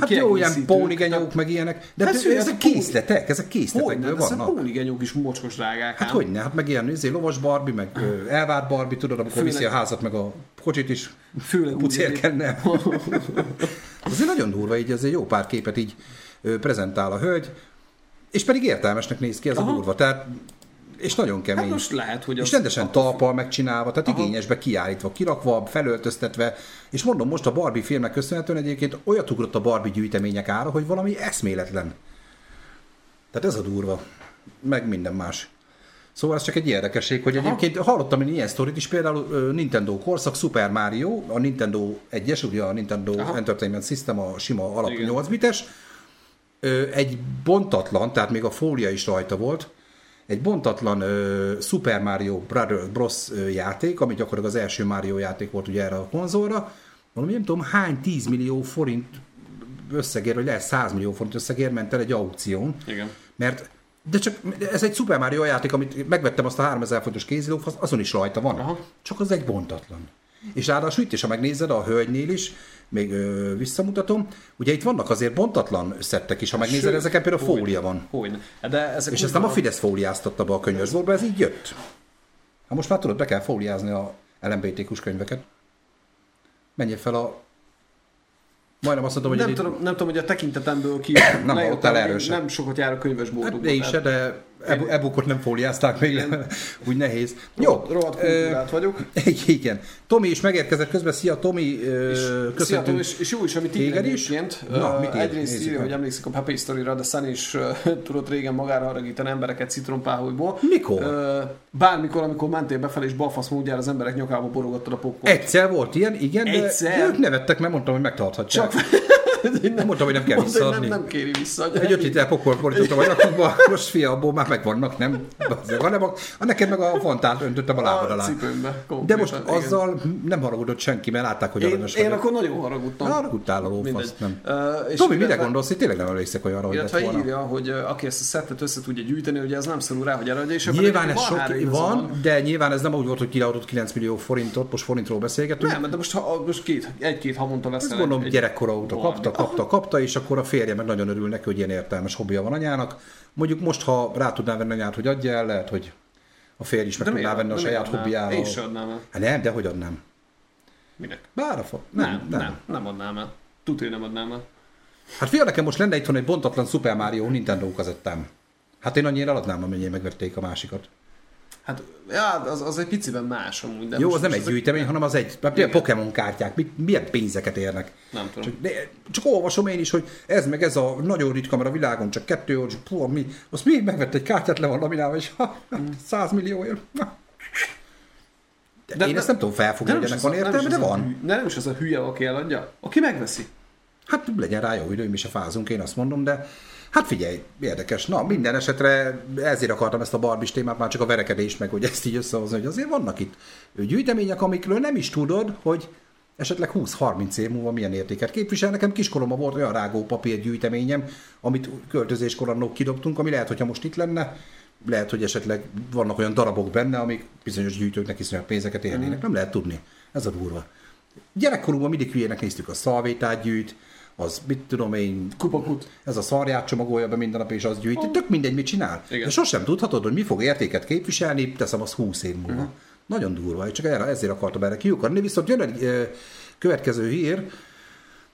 Hát jó, ilyen pónigenyók, meg ilyenek, de Hát ezek pó- készletek, ezek készletekből nem, ezek vannak. pónigenyók is mocskos drágák. Hát ám. hogy ne, hát meg ilyen izé, lovas Barbie, meg ö, elvárt Barbie, tudod, amikor Főleg- viszi a házat, meg a kocsit is Főleg pucérkenne. Azért nagyon durva, így azért jó pár képet így prezentál a hölgy, és pedig értelmesnek néz ki ez Aha. a durva, tehát és nagyon kemény. Hát most lehet, hogy és rendesen talpal megcsinálva, tehát Aha. igényesbe kiállítva, kirakva, felöltöztetve, és mondom, most a Barbie filmnek köszönhetően egyébként olyat ugrott a Barbie gyűjtemények ára, hogy valami eszméletlen. Tehát ez a durva, meg minden más. Szóval ez csak egy érdekesség, hogy egyébként hallottam én ilyen sztorit is, például Nintendo korszak, Super Mario, a Nintendo 1-es, ugye a Nintendo Aha. Entertainment System, a sima alap Igen. 8 bites, ö, egy bontatlan, tehát még a fólia is rajta volt, egy bontatlan ö, Super Mario Brothers Bros. játék, ami gyakorlatilag az első Mario játék volt ugye erre a konzolra, valami nem tudom hány 10 millió forint összegér, vagy lehet 100 millió forint összegér ment el egy aukción, Igen. mert de csak ez egy Super Mario játék, amit megvettem azt a 3000 forintos kézilóf, az- azon is rajta van. Aha. Csak az egy bontatlan. És ráadásul itt is, ha megnézed a hölgynél is, még ö, visszamutatom, ugye itt vannak azért bontatlan szettek is, ha megnézed, Sőt, ezeken például hogy- fólia van. Hogy De ezek És ezt nem a Fidesz fóliáztatta be a könyvözborba, ez így jött. Hát most már tudod, be kell fóliázni a LMBTQ-s könyveket. Menjél fel a... Majdnem azt mondom, hogy Nem tudom, nem tudom, hogy a tekintetemből ki Nem hallottál sem. Nem sokat jár a könyvesboltokban. Hát én se, de e-bookot nem fóliázták még úgy nehéz. Jó, Rohadt, kultúrát vagyok. igen. Tomi is megérkezett közben. Szia Tomi, ö, Szia, köszöntünk. Tom, és, és jó is, amit téged is? Na, mit ír? Egyrészt Nézzük írja, hogy emlékszik a Pepe Story-ra, de Sun is tudott régen magára haragítani embereket citrompáholyból. Mikor? Bármikor, amikor mentél befelé, és balfasz módjára az emberek nyakába borogattad a popcorn. Egyszer volt ilyen, igen, Egyszer? de ők nevettek, mert mondtam, hogy megtarthatják. Csak nem mondtam, hogy nem kell Mondta, hogy visszaadni. nem, nem kéri vissza. Egy öt liter pokol fordítottam a nyakukba, most fia, abból már megvannak, nem? Hanem a, a neked meg a fontát öntöttem a lábad a alá. cipőmbe. De most igen. azzal nem haragudott senki, mert látták, hogy Én, aranyos én vagyok. akkor nagyon haragudtam. Haragudtál a lófasz, nem. Ö, és Tomi, mire gondolsz? Én tényleg nem emlékszek olyanra, hogy lett volna. írja, hogy aki ezt a szettet össze tudja gyűjteni, ugye ez nem szorul rá, hogy eladja, és Nyilván ez sok van, de nyilván ez nem úgy volt, hogy kiadott 9 millió forintot, most forintról beszélgetünk. Nem, de most, most két, egy-két havonta veszel. Ezt gondolom gyerekkora óta valami. Kapta, kapta, kapta, és akkor a férje meg nagyon örül neki, hogy ilyen értelmes hobbija van anyának. Mondjuk most, ha rá tudná venni anyát, hogy adja el, lehet, hogy a férj is meg De tudná venni a saját hobbijára. Én sem adnám el. Hát nem, de hogy adnám? Minek? Bár a fa... Nem, nem, nem, nem adnám el. Tudja, nem adnám el. Hát fia, nekem most lenne itthon egy bontatlan Super Mario Nintendo kazettám. Hát én annyira eladnám, amennyire megvették a másikat. Hát, ja, az, az egy piciben más amúgy. De Jó, most- az nem egy gyűjtemény, hanem az egy, Igen. Pokémon kártyák, mi, milyen pénzeket érnek. Nem tudom. Csak, de, csak olvasom én is, hogy ez meg ez a nagyon ritka, mert a világon csak kettő, hogy puha, mi, azt mi megvett egy kártyát, le van laminálva, és ha, 100 millióért. De, De- én de- ezt nem tudom felfogni, hogy ennek van értelme, de van. De nem is az a hülye, aki eladja, aki megveszi. Hát legyen rá jó idő, mi se fázunk, én azt mondom, de hát figyelj, érdekes. Na, minden esetre ezért akartam ezt a barbis témát, már csak a verekedés meg, hogy ezt így összehozni, hogy azért vannak itt gyűjtemények, amikről nem is tudod, hogy esetleg 20-30 év múlva milyen értéket képvisel. Nekem kiskoromban volt olyan rágó papír gyűjteményem, amit költözéskor annól kidobtunk, ami lehet, hogyha most itt lenne, lehet, hogy esetleg vannak olyan darabok benne, amik bizonyos gyűjtőknek iszonyat pénzeket érnének. Nem lehet tudni. Ez a durva. Gyerekkorunkban mindig hülyének néztük a szalvétát gyűjt, az mit tudom én, Kupakut. ez a szarját csomagolja be minden nap, és az gyűjti. Tök mindegy, mit csinál. Igen. De sosem tudhatod, hogy mi fog értéket képviselni, teszem az 20 év múlva. Uh-huh. Nagyon durva, csak erre, ezért akartam erre kiukarni. Viszont jön egy ö, következő hír,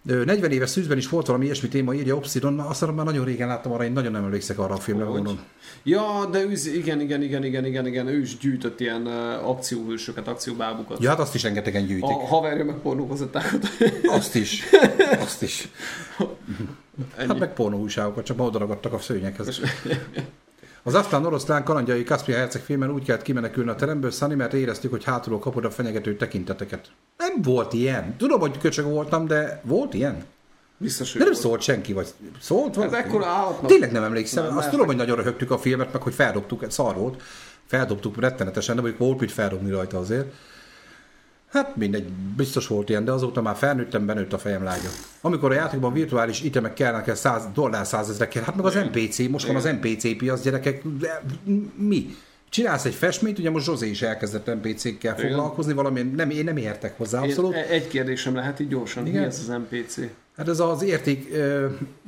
40 éves szűzben is volt valami ilyesmi téma, írja Obsidon, azt mondom, már nagyon régen láttam arra, én nagyon nem emlékszek arra a filmre, gondolom. Ja, de ő, igen, igen, igen, igen, igen, igen, ő is gyűjtött ilyen uh, akcióhősöket, akcióbábukat. Ja, hát azt is rengetegen gyűjtik. A haverja meg pornókazettákat. Azt is. Azt is. Hát Ennyi. meg pornóújságokat, csak ma odaragadtak a szőnyekhez. Az aztán oroszlán kalandjai Kaspia Herceg filmen úgy kellett kimenekülni a teremből, Sunny, mert éreztük, hogy hátulról kapod a fenyegető tekinteteket. Nem volt ilyen. Tudom, hogy köcsög voltam, de volt ilyen. Biztos, hogy De nem volt. szólt senki, vagy szólt valaki? ekkora állatnak- Tényleg nem emlékszem. Nem, Azt tudom, hogy nagyon röhögtük a filmet, meg hogy feldobtuk, szar volt. Feldobtuk rettenetesen, de mondjuk volt mit feldobni rajta azért. Hát mindegy, biztos volt ilyen, de azóta már felnőttem, benőtt a fejem lágya. Amikor a játékban virtuális itemek kellnek, el 100 dollár százezrekkel, hát meg az NPC, most van az NPC piac, gyerekek, de mi? Csinálsz egy festményt, ugye most Zsozé is elkezdett NPC-kkel foglalkozni, valami, nem, én nem értek hozzá abszolút. Én, e- egy kérdésem lehet így gyorsan. Igen? Mi ez az NPC? Hát ez az érték,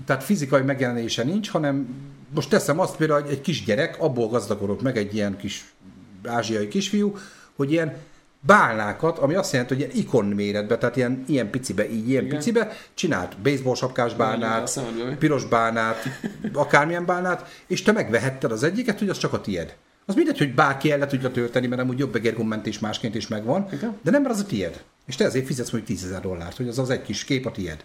tehát fizikai megjelenése nincs, hanem most teszem azt például, hogy egy kis gyerek, abból gazdagodott meg egy ilyen kis ázsiai kisfiú, hogy ilyen bálnákat, ami azt jelenti, hogy ilyen ikon méretbe, tehát ilyen, ilyen picibe, így ilyen Igen. picibe, csinált baseball sapkás bálnát, piros bálnát, akármilyen bálnát, és te megvehetted az egyiket, hogy az csak a tied. Az mindegy, hogy bárki el le tudja tölteni, mert amúgy jobb egérgummentés másként is megvan, Igen. de nem, mert az a tied. És te ezért fizetsz mondjuk 10 dollárt, hogy az az egy kis kép a tied.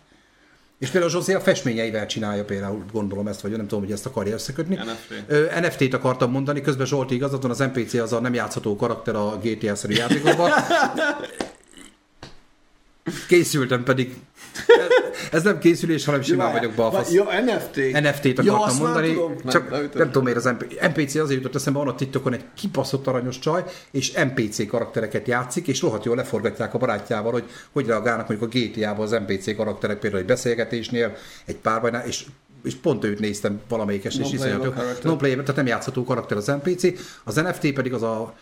És például Zsozé a festményeivel csinálja például, gondolom ezt, vagy nem tudom, hogy ezt akarja összekötni. NFT. Ö, NFT-t akartam mondani, közben Zsolti igazad van, az NPC az a nem játszható karakter a GTA-szerű játékokban. Készültem pedig. Ez nem készülés, hanem simán vagyok balfasz. Jó, NFT. NFT-t Ja, akartam már mondani, tudom. csak nem, nem, ütöm. tudom miért az MP- NPC azért jutott eszembe, van a TikTokon egy kibaszott aranyos csaj, és NPC karaktereket játszik, és rohadt jól leforgatják a barátjával, hogy hogy reagálnak mondjuk a GTA-ban az NPC karakterek, például egy beszélgetésnél, egy párbajnál, és és pont őt néztem valamelyikes, és iszonyat jó. character. Non-playable, tehát nem játszható karakter az NPC. Az NFT pedig az a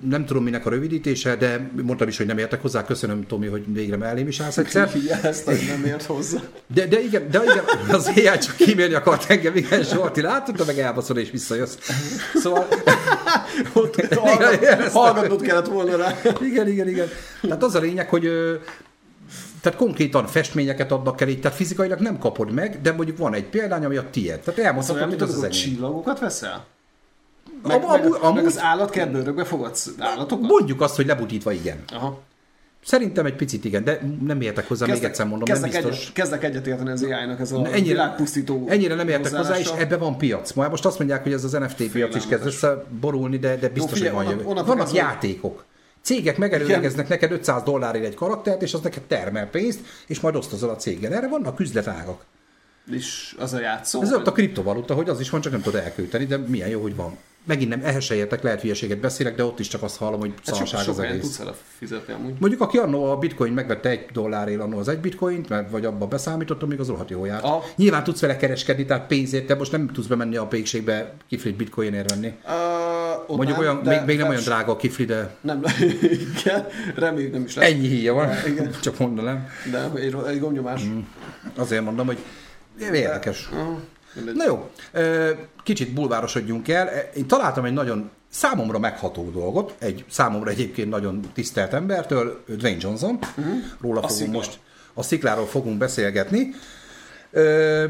nem tudom minek a rövidítése, de mondtam is, hogy nem értek hozzá. Köszönöm, Tomi, hogy végre mellém is állsz egyszer. Ezt hogy nem ért hozzá. De, de igen, de igen, az AI csak kímélni akart engem, igen, Zsolti, látod, de meg elbaszol és visszajössz. Szóval, Ott Igen, hallgat, hallgatnod kellett volna rá. igen, igen, igen. Tehát az a lényeg, hogy tehát konkrétan festményeket adnak el így, tehát fizikailag nem kapod meg, de mondjuk van egy példány, ami a tiéd. Tehát Szóval elmondhatod, mint hogy az az azok a enyém. csillagokat veszel? Meg, meg, amúgy- meg amúgy- az állatkertbőrökbe fogadsz állatokat? Mondjuk azt, hogy lebutítva igen. Aha. Szerintem egy picit igen, de nem értek hozzá, még egyszer mondom, nem kezdek biztos. Egyet, kezdek egyet érteni az AI-nak ez a ennyire, világpusztító ennyire nem értek hozzá, és ebbe van piac. Majd most azt mondják, hogy ez az NFT piac is kezd összeborulni, de, de biztos, figyelj, hogy van jövő. Vannak játékok. Cégek megelőlegeznek neked 500 dollárért egy karaktert, és az neked termel pénzt, és majd osztozol a céggel. Erre vannak üzletágak. És az a játszó. Ez ott a kriptovaluta, hogy az is van, csak nem tudod elkölteni, de milyen jó, hogy van. Megint nem, ehhez se értek, lehet hülyeséget beszélek, de ott is csak azt hallom, hogy Hát szarság sok az egész. tudsz el fizetni amúgy. Mondjuk aki annó a bitcoin megvette egy dollárért annó az egy bitcoint, mert vagy abba beszámítottam, még az rohadt jó járt. Ah. Nyilván tudsz vele kereskedni, tehát pénzért, te most nem tudsz bemenni a pékségbe kiflit bitcoinért venni. Uh, Mondjuk nem, olyan, de még, még nem olyan drága a kifli, de Nem, igen, reméljük nem is lesz. ennyi híja van, csak mondanám. De egy, egy gomnyomás. Mm. Azért mondom, hogy érdekes. Aha, mindegy. Na jó, kicsit bulvárosodjunk el. Én találtam egy nagyon számomra megható dolgot, egy számomra egyébként nagyon tisztelt embertől, Dwayne Johnson. Uh-huh. Róla A fogunk szikla. most, a szikláról fogunk beszélgetni. Ö,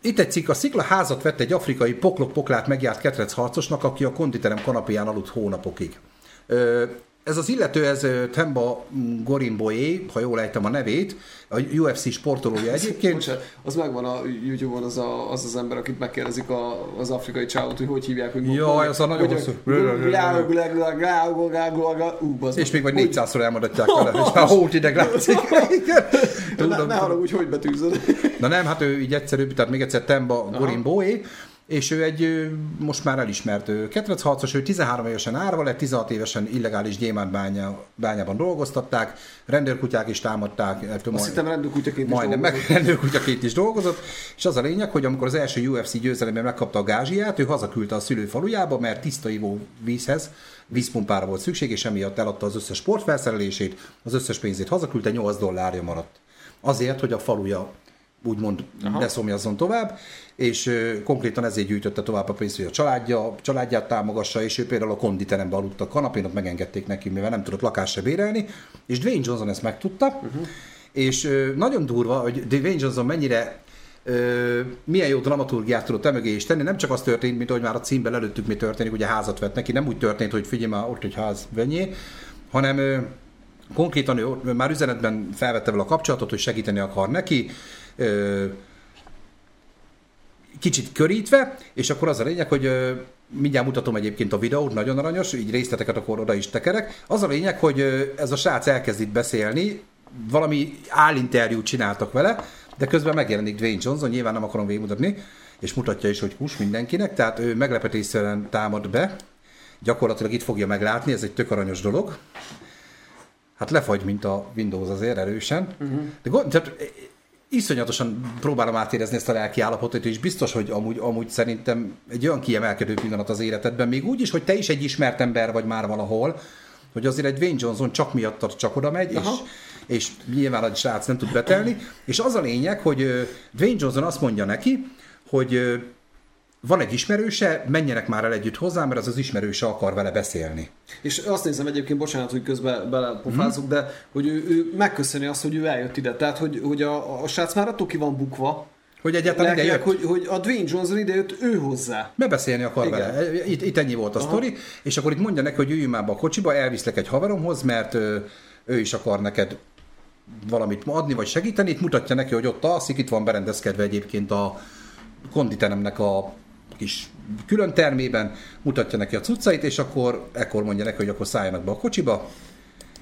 itt egy cikk, a szikla házat vett egy afrikai poklok-poklát megjárt ketrec harcosnak, aki a konditerem kanapján aludt hónapokig. Ö, ez az illető, ez Temba Gorimboé, ha jól ejtem a nevét, a UFC sportolója egyébként. Bocsánat, az megvan a YouTube-on az, a, az az ember, akit megkérdezik a, az afrikai csávot, hogy hogy hívják, hogy Jaj, az a nagyon hosszú. És még vagy meg. 400-szor elmondatják vele, és már hót ideg látszik. Ne, haragudj, hogy betűzöd. Na nem, hát ő így egyszerűbb, tehát még egyszer Temba Gorin Boé, és ő egy most már elismert ketrec ő 13 évesen árva lett, 16 évesen illegális gyémántbánya, bányában dolgoztatták, rendőrkutyák is támadták, Azt hittem rendőrkutyaként is majdnem meg dolgozott. rendőrkutyaként is dolgozott, és az a lényeg, hogy amikor az első UFC győzelemben megkapta a gázsiát, ő hazaküldte a szülőfalujába, mert tiszta ivó vízhez, vízpumpára volt szükség, és emiatt eladta az összes sportfelszerelését, az összes pénzét hazaküldte, 8 dollárja maradt. Azért, hogy a faluja úgymond ne szomjazzon tovább, és ö, konkrétan ezért gyűjtötte tovább a pénzt, hogy a családja, családját támogassa, és ő például a konditeremben aludt a kanapén, ott megengedték neki, mivel nem tudott lakást se bérelni, és Dwayne Johnson ezt megtudta, uh-huh. és ö, nagyon durva, hogy Dwayne Johnson mennyire Ö, milyen jó dramaturgiát tudott emögé is tenni. Nem csak az történt, mint ahogy már a címben előttük mi történik, ugye házat vett neki, nem úgy történt, hogy figyelj már ott egy ház venyé, hanem ö, konkrétan ő ő már üzenetben felvette vele a kapcsolatot, hogy segíteni akar neki. Ö, kicsit körítve, és akkor az a lényeg, hogy ö, mindjárt mutatom egyébként a videót, nagyon aranyos, így részleteket akkor oda is tekerek. Az a lényeg, hogy ö, ez a srác elkezd itt beszélni, valami állinterjút csináltak vele, de közben megjelenik Dwayne Johnson, nyilván nem akarom végigmutatni, és mutatja is, hogy kus mindenkinek, tehát ő meglepetésszerűen támad be, gyakorlatilag itt fogja meglátni, ez egy tök aranyos dolog. Hát lefagy, mint a Windows azért erősen. Uh-huh. De gond, tehát iszonyatosan próbálom átérezni ezt a lelki állapotot, és biztos, hogy amúgy, amúgy szerintem egy olyan kiemelkedő pillanat az életedben, még úgy is, hogy te is egy ismert ember vagy már valahol, hogy azért egy Dwayne Johnson csak miattad csak oda megy, és, és nyilván a srác nem tud betelni, és az a lényeg, hogy Dwayne Johnson azt mondja neki, hogy van egy ismerőse, menjenek már el együtt hozzá, mert az az ismerőse akar vele beszélni. És azt nézem egyébként, bocsánat, hogy közben belepofázunk, hmm. de hogy ő, ő megköszöni azt, hogy ő eljött ide. Tehát, hogy, hogy a, a srác már attól ki van bukva, hogy egyáltalán ide jött. Hogy, hogy a Dwayne Johnson ide jött ő hozzá. Bebeszélni akar Igen. vele. Itt, itt ennyi volt a Aha. sztori, és akkor itt mondja neki, hogy üljünk már be a kocsiba, elviszlek egy haveromhoz, mert ő, ő is akar neked valamit adni, vagy segíteni. Itt mutatja neki, hogy ott alszik, itt van berendezkedve egyébként a konditeremnek a kis külön termében, mutatja neki a cuccait, és akkor ekkor mondja neki, hogy akkor szálljanak be a kocsiba,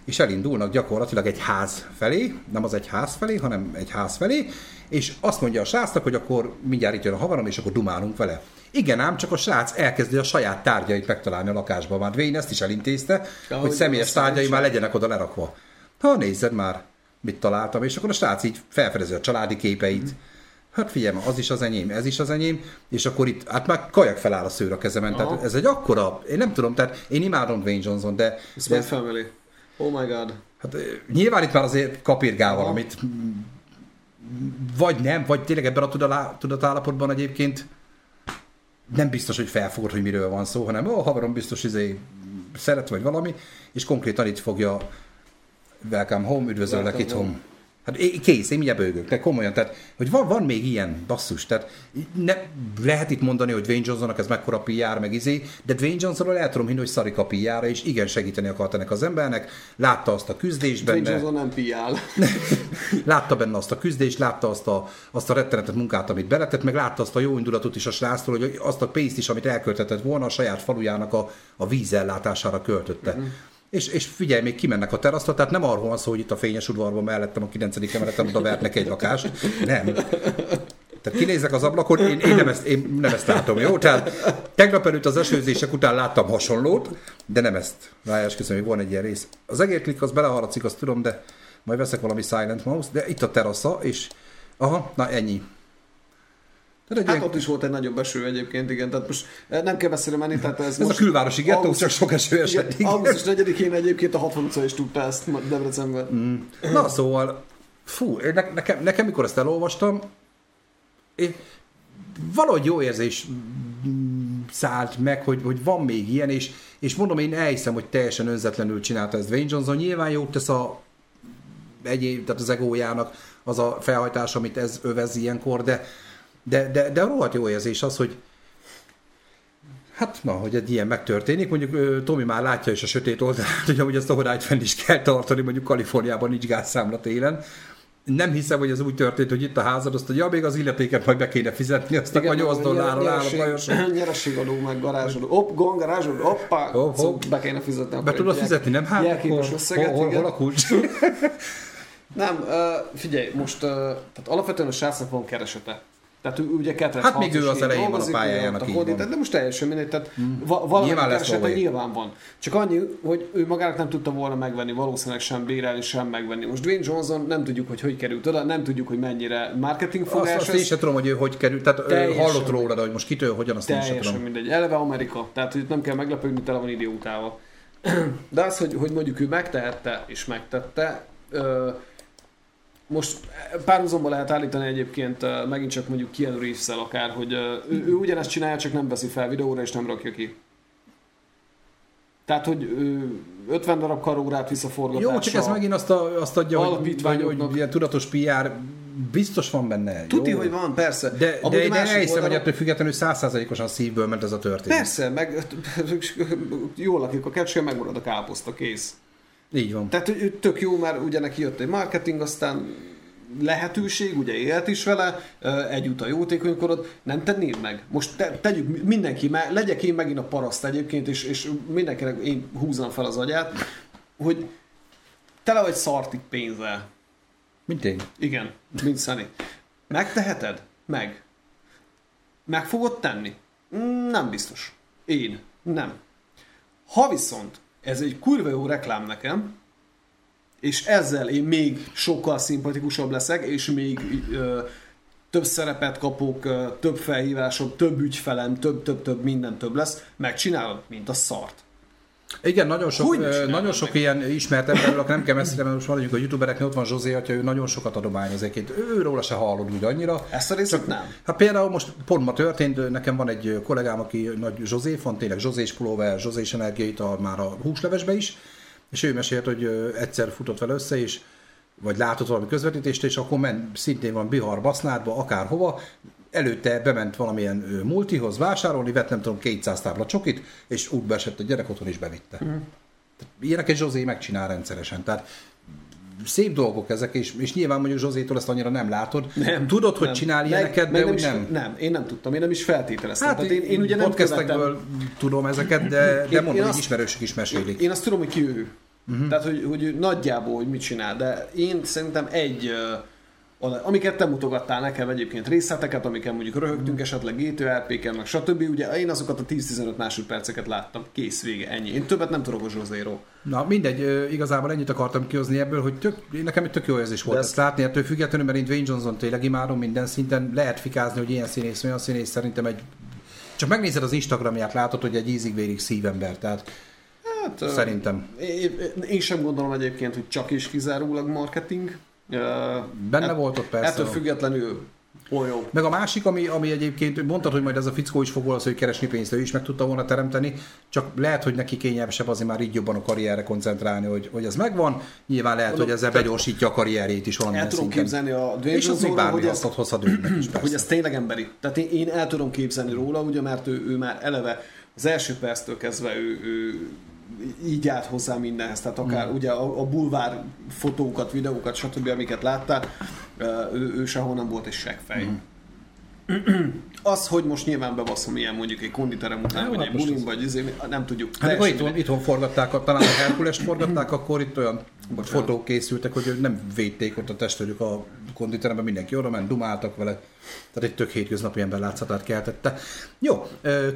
és elindulnak gyakorlatilag egy ház felé, nem az egy ház felé, hanem egy ház felé, és azt mondja a srácnak, hogy akkor mindjárt itt jön a havarom, és akkor dumálunk vele. Igen ám, csak a srác elkezdi a saját tárgyait megtalálni a lakásban. Már Dwayne ezt is elintézte, ja, hogy személyes tárgyai már legyenek oda lerakva. Ha nézzed már, mit találtam, és akkor a srác így felfedezi a családi képeit, mm hát figyelj, az is az enyém, ez is az enyém, és akkor itt, hát már kajak feláll a szőr a kezemen, Aha. tehát ez egy akkora, én nem tudom, tehát én imádom Dwayne Johnson, de... It's my family. Oh my god. Hát nyilván itt már azért kapirgál Aha. valamit, vagy nem, vagy tényleg ebben a tudatállapotban egyébként nem biztos, hogy felfogod, hogy miről van szó, hanem ó, havarom biztos izé szeret, vagy valami, és konkrétan itt fogja welcome home, üdvözöllek itthon. Hát kész, én mindjárt bőgök, de komolyan, tehát, hogy van, van még ilyen basszus, tehát ne, lehet itt mondani, hogy Dwayne Johnsonnak ez mekkora PR, meg izé, de Dwayne Johnsonról el tudom hinni, hogy szarik a pr és igen segíteni akart ennek az embernek, látta azt a küzdést benne. Dwayne Johnson nem PR. látta benne azt a küzdést, látta azt a, azt a rettenetet munkát, amit beletett, meg látta azt a jó indulatot is a sráctól, hogy azt a pénzt is, amit elköltetett volna, a saját falujának a, a vízellátására költötte. Uh-huh. És, és figyelj, még kimennek a teraszra, tehát nem arról van szó, hogy itt a fényes udvarban mellettem a 9. emeleten oda vernek egy lakást. Nem. Tehát kinézek az ablakon, én, én, nem ezt, én nem ezt látom, jó? Tehát tegnap előtt az esőzések után láttam hasonlót, de nem ezt. Rájás, köszönöm, hogy van egy ilyen rész. Az egérklik az beleharadszik, azt tudom, de majd veszek valami Silent Mouse, de itt a terasza, és aha, na ennyi. Tehát hát ilyen... ott is volt egy nagyobb eső egyébként, igen, tehát most eh, nem kell beszélni menni, tehát ez, ez most a külvárosi gettó, augusztus, csak sok eső esett. Igen, augusztus 4-én egyébként a 60 utca is tudta ezt Debrecenben. Mm. Na szóval, fú, ne, nekem, nekem mikor ezt elolvastam, én, valahogy jó érzés szállt meg, hogy, hogy van még ilyen, és, és mondom, én elhiszem, hogy teljesen önzetlenül csinálta ezt Dwayne Johnson. Nyilván jót tesz a egyéb, tehát az egójának az a felhajtás, amit ez övez ilyenkor, de, de, de, de rohadt jó érzés az, hogy Hát na, hogy egy ilyen megtörténik, mondjuk Tomi már látja is a sötét oldalát, hogy amúgy ezt a horályt fenn is kell tartani, mondjuk Kaliforniában nincs gázszámla télen. Nem hiszem, hogy ez úgy történt, hogy itt a házad, azt, hogy ja, még az illetéket majd be kéne fizetni, azt a 8 dollárral áll a Nyerességadó, meg garázsadó. Hopp, gond, garázsadó, hoppá, oh, szóval be kéne fizetni. Be tudod fizetni, nem? Hát, hol, hol, hol, hol a kulcs? nem, figyelj, most tehát alapvetően a srácnak van keresete. Tehát ugye kettős Hát még ő az elején van a pályájának, így van. De most teljesen mindegy, tehát mm. valami nyilván keresete nyilván van. Csak annyi, hogy ő magának nem tudta volna megvenni, valószínűleg sem bérelni, sem megvenni. Most Dwayne Johnson nem tudjuk, hogy hogy került oda, nem tudjuk, hogy mennyire marketing fogás. Azt, azt én sem tudom, hogy ő hogy került, tehát teljesen hallott róla, de hogy most kitől, hogyan, azt én sem tudom. mindegy. Eleve Amerika, tehát hogy nem kell meglepődni, tele van idiótával. De az, hogy, hogy mondjuk ő megtehette és megtette, most párhuzamba lehet állítani egyébként megint csak mondjuk Keanu reeves akár, hogy ő, ő ugyanezt csinálja, csak nem veszi fel videóra és nem rakja ki. Tehát, hogy ő 50 darab karórát visszaforgatásra. Jó, csak ez megint azt, a, azt adja, hogy, hogy, hogy ilyen tudatos PR biztos van benne. Tuti, hogy van, persze. De, de, de elhiszem, hogy ettől függetlenül százszázalékosan szívből ment ez a történet. Persze, meg jól lakik a kecső, megmarad a káposzta, kész. Így van. Tehát hogy tök jó, mert ugye neki jött egy marketing, aztán lehetőség, ugye élt is vele, egyútt a jótékonykorod, nem tennéd meg? Most te, tegyük mindenki, legyek én megint a paraszt egyébként, és, és mindenkinek én húzom fel az agyát, hogy tele vagy szartik pénzzel. Mint én. Igen, mint Sunny. Megteheted? Meg. Meg fogod tenni? Mm, nem biztos. Én. Nem. Ha viszont ez egy kurva jó reklám nekem, és ezzel én még sokkal szimpatikusabb leszek, és még ö, több szerepet kapok, ö, több felhívások, több ügyfelem, több-több-több, minden több lesz, megcsinálod, mint a szart. Igen, nagyon sok, nagyon sok ilyen ismert emberről, nem kell messzire, mert most mondjuk a youtubereknél ott van Zsozé, atya, ő nagyon sokat adományoz egyébként. Őróla se hallod úgy annyira. Ezt a részt nem. Hát például most pont ma történt, nekem van egy kollégám, aki nagy Zsozé van, tényleg Zsozés pulóver, Zsozés energiait a, már a húslevesbe is, és ő mesélt, hogy egyszer futott vele össze, és vagy látott valami közvetítést, és akkor ment szintén van Bihar Basznádba, akárhova, előtte bement valamilyen multihoz vásárolni, vett nem tudom 200 tábla csokit, és úgy beesett a gyerek otthon is bevitte. Mm. Ilyeneket Zsozé megcsinál rendszeresen. Tehát szép dolgok ezek, és, és nyilván mondjuk Zsozétól ezt annyira nem látod. Nem, Tudod, hogy nem. csinál meg, ilyeneket, meg de nem, is, nem. Nem, én nem tudtam, én nem is feltételeztem. Hát, Tehát én, én ugye nem tudom ezeket, de, de mondom, hogy ismerősök is mesélik. Én azt tudom, hogy ki ő. Uh-huh. Tehát, hogy, hogy nagyjából, hogy mit csinál, de én szerintem egy uh, amiket te mutogattál nekem egyébként részleteket, amiket mondjuk röhögtünk esetleg GTRP-ken, meg stb. Ugye én azokat a 10-15 másodperceket láttam, kész, vége, ennyi. Én többet nem tudok a Zsózéról. Na mindegy, igazából ennyit akartam kihozni ebből, hogy tök, nekem egy tök jó érzés volt ezt látni, ettől függetlenül, mert én Dwayne Johnson tényleg imádom minden szinten, lehet fikázni, hogy ilyen színész, olyan színész szerintem egy csak megnézed az Instagramját, látod, hogy egy ízig-vérig szívember, tehát hát, szerintem. Én, én sem gondolom egyébként, hogy csak és kizárólag marketing, Benne volt ott persze. Ettől függetlenül olyan. Meg a másik, ami, ami egyébként mondtad, hogy majd ez a fickó is fog hogy keresni pénzt, ő is meg tudta volna teremteni, csak lehet, hogy neki kényelmesebb azért már így jobban a karrierre koncentrálni, hogy, hogy ez megvan. Nyilván lehet, Mondom, hogy ezzel begyorsítja a karrierjét is valamilyen El tudom szinten. képzelni a Dwayne És az még bármi hogy ez, hozhat is, Hogy ez tényleg emberi. Tehát én, én el tudom képzelni róla, ugye, mert ő, ő már eleve az első perctől kezdve ő, ő így állt hozzá mindenhez, tehát akár mm. ugye a, a bulvár fotókat, videókat, stb. amiket láttál, ő, ő sehol nem volt egy seggfej. Mm. Az, hogy most nyilván bebaszom ilyen mondjuk egy konditerem után, ja, vagy egy bulin, vagy izé, nem tudjuk. Hát itthon, itthon forgatták, talán a Herkulest forgatták, akkor itt olyan Bocsánat. fotók készültek, hogy nem védték ott a testőrük a konditeremben, mindenki oda ment, dumáltak vele. Tehát egy tök hétköznapi ember látszatát keltette. Jó,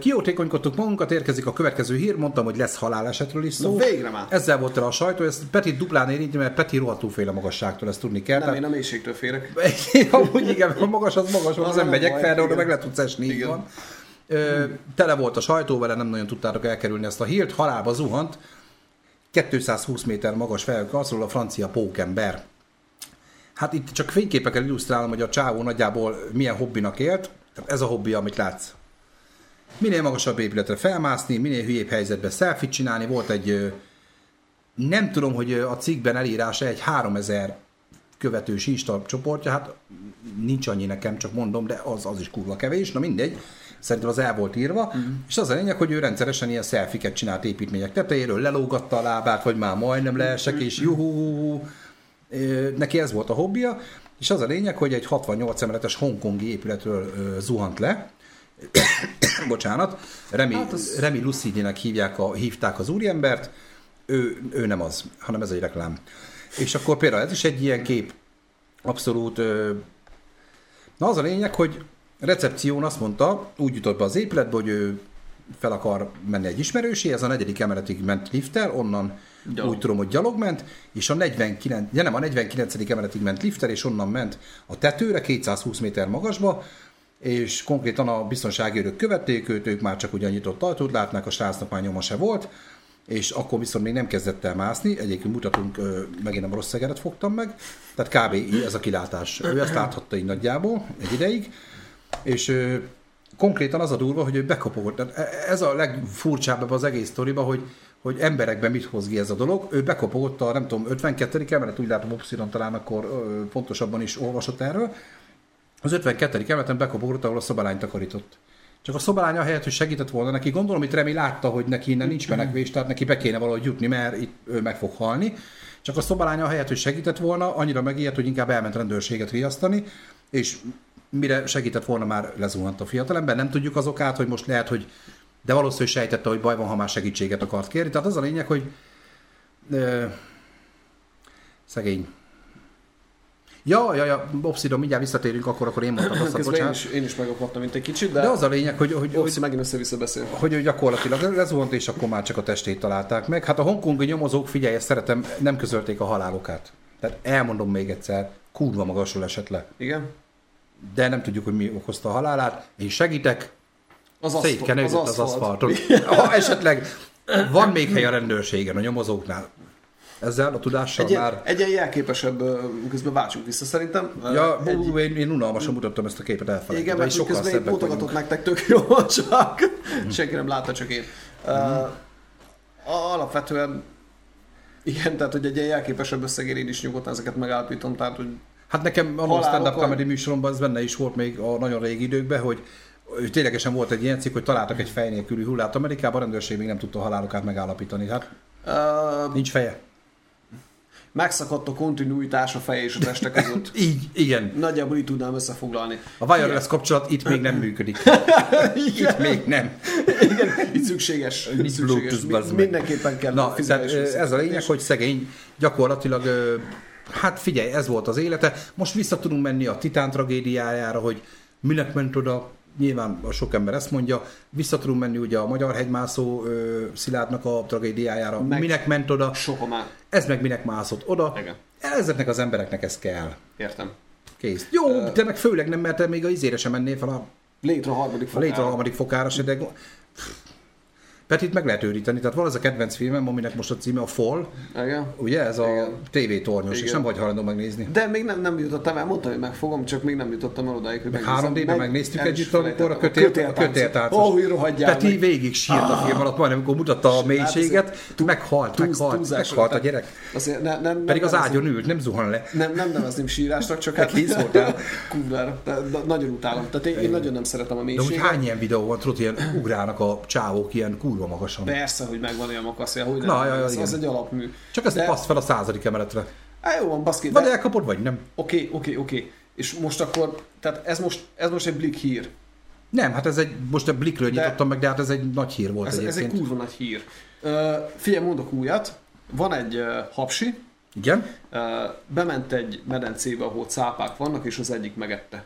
kiótékonykodtuk magunkat, érkezik a következő hír, mondtam, hogy lesz halálesetről is szó. Na, végre már. Ezzel volt el a sajtó, ezt Peti duplán érinti, mert Peti rohadtul fél a magasságtól, ezt tudni kell. Nem, én a mélységtől félek. Amúgy igen, a magas az magas, az, az nem megyek fel, de oda meg le tudsz esni, igen. van. Ö, tele volt a sajtó, vele nem nagyon tudtátok elkerülni ezt a hírt, halálba zuhant, 220 méter magas felhőkarcoló a francia pókember. Hát itt csak fényképekkel illusztrálom, hogy a csávó nagyjából milyen hobbinak élt. Tehát ez a hobbi, amit látsz. Minél magasabb épületre felmászni, minél hülyébb helyzetben selfie csinálni. Volt egy, nem tudom, hogy a cikkben elírása egy 3000 követős Insta csoportja, hát nincs annyi nekem, csak mondom, de az, az is kurva kevés, na mindegy. Szerintem az el volt írva, mm. és az a lényeg, hogy ő rendszeresen ilyen szelfiket csinált építmények tetejéről, lelógatta a lábát, hogy már majdnem leesek, és juhu, neki ez volt a hobbija, és az a lényeg, hogy egy 68 emeletes hongkongi épületről zuhant le, bocsánat, Remi, hát az... Remi Lucidének hívják a, hívták az úriembert, ő, ő nem az, hanem ez egy reklám. És akkor például ez is egy ilyen kép, abszolút, na az a lényeg, hogy recepción azt mondta, úgy jutott be az épületbe, hogy ő fel akar menni egy ismerősi, ez a negyedik emeletig ment lifter, onnan Gyalog. úgy tudom, hogy gyalog ment, és a 49, ja nem, a 49. emeletig ment lifter, és onnan ment a tetőre, 220 méter magasba, és konkrétan a biztonsági őrök követték őt, ők már csak ugyan nyitott ajtót látnák, a srácnak már nyoma se volt, és akkor viszont még nem kezdett el mászni, egyébként mutatunk, megint nem rossz szegeret fogtam meg, tehát kb. ez a kilátás. Ő ezt láthatta így nagyjából egy ideig, és konkrétan az a durva, hogy ő bekopogott. E, ez a legfurcsább az egész sztoriba, hogy hogy emberekben mit hoz ki ez a dolog. Ő bekopogott a, nem tudom, 52. emelet, úgy látom, Opsiron talán akkor ö, pontosabban is olvasott erről. Az 52. emeleten bekopogott, ahol a szobalány takarított. Csak a szobalány helyett, hogy segített volna neki, gondolom, hogy Remi látta, hogy neki innen nincs menekvés, tehát neki be kéne valahogy jutni, mert itt ő meg fog halni. Csak a szobalánya helyett, hogy segített volna, annyira megijedt, hogy inkább elment rendőrséget riasztani, és mire segített volna, már lezuhant a fiatalember. Nem tudjuk az okát, hogy most lehet, hogy de valószínűleg sejtette, hogy baj van, ha már segítséget akart kérni. Tehát az a lényeg, hogy ö, szegény. Ja, ja, ja, Obsidon, mindjárt visszatérünk, akkor, akkor én mondtam azt, Közben én bocsánat. is, én is megakadtam, mint egy kicsit, de, De az a lényeg, hogy, hogy, hogy, Opszi megint össze-vissza beszél. hogy ő gyakorlatilag lezuhant, és akkor már csak a testét találták meg. Hát a hongkongi nyomozók, figyelj, ezt szeretem, nem közölték a halálokát. Tehát elmondom még egyszer, kurva magasról esett le. Igen? De nem tudjuk, hogy mi okozta a halálát. Én segítek, Az aszfalt- az, az aszfalton. Ha esetleg van még hely a rendőrségen, a nyomozóknál. Ezzel a tudással Egy, már... egy ilyen jelképesebb, közben váltsunk vissza szerintem. Ja, egy, hú, én, én unalmasan mutattam ezt a képet, igen, elfelejtettem. mert és sokkal közben én mutogatott nektek tök jó, csak senki nem látta, csak én. Uh, alapvetően igen, tehát hogy egy ilyen jelképesebb összegér én is nyugodtan ezeket megállapítom, tehát hogy Hát nekem a stand-up comedy műsoromban ez benne is volt még a nagyon régi időkben, hogy ténylegesen volt egy ilyen cikk, hogy találtak egy fej nélküli hullát Amerikában, a rendőrség még nem tudta a halálokát megállapítani. Hát uh, nincs feje. megszakadt a kontinuitás a feje és a teste között. Így, igen. Nagyjából így tudnám összefoglalni. A wireless kapcsolat itt még nem működik. Itt még nem. Igen, így szükséges. Így szükséges. Bluetooth, Mi- bazd meg. Mindenképpen kell Na, tehát, ez a lényeg, hogy szegény gyakorlatilag, hát figyelj, ez volt az élete. Most vissza tudunk menni a Titán tragédiájára, hogy minek ment oda, nyilván a sok ember ezt mondja, vissza tudunk menni ugye a magyar hegymászó ö, Szilárdnak a tragédiájára, Meg- minek ment oda, Sokan már. ez meg minek mászott oda. Igen. Ezeknek az embereknek ez kell. Értem. Kész. Jó, te meg főleg nem, mert te még a izére sem mennél fel a, Létre harmadik a fokára. létre a harmadik fokára se, de Petit meg lehet őríteni, tehát van ez a kedvenc filmem, aminek most a címe a Fall, Igen. ugye ez a Igen. TV tornyos, és nem vagy hajlandó megnézni. De még nem, nem jutottam el, mondtam, hogy megfogom, csak még nem jutottam el odáig, hogy Meg megnézem. 3D-ben Meg- megnéztük együtt, amikor a kötéltáncos. Ó, hogy rohadjál Peti végig sírt a film alatt, majdnem, amikor mutatta a mélységet, túl- meghalt, meghalt, meghalt a gyerek. Pedig az ágyon ült, nem zuhan le. Nem, nem nevezném sírásnak, csak hát kész voltál. kurvára. De- de Nagyon utálom. Tehát én, nagyon nem szeretem a De mélységet. hány ilyen videó van, tudod, ilyen ugrálnak a csávók ilyen kurva magasan. Persze, hogy megvan olyan makaszja, hogy nem. Na, ja, ja, az, igen. az egy alapmű. Csak ezt De- passz fel a századik emeletre. Á, jó van, baszki, Vagy de... elkapod, vagy nem. Oké, oké, oké. És most akkor, tehát ez most, ez most egy blik hír. Nem, hát ez egy, most a Blikről De- nyitottam meg, de hát ez egy nagy hír volt Ez, ez egy egyébként. kurva nagy hír. Uh, figyelj, mondok újat. Van egy uh, hapsi, Igen? uh, bement egy medencébe, ahol cápák vannak, és az egyik megette.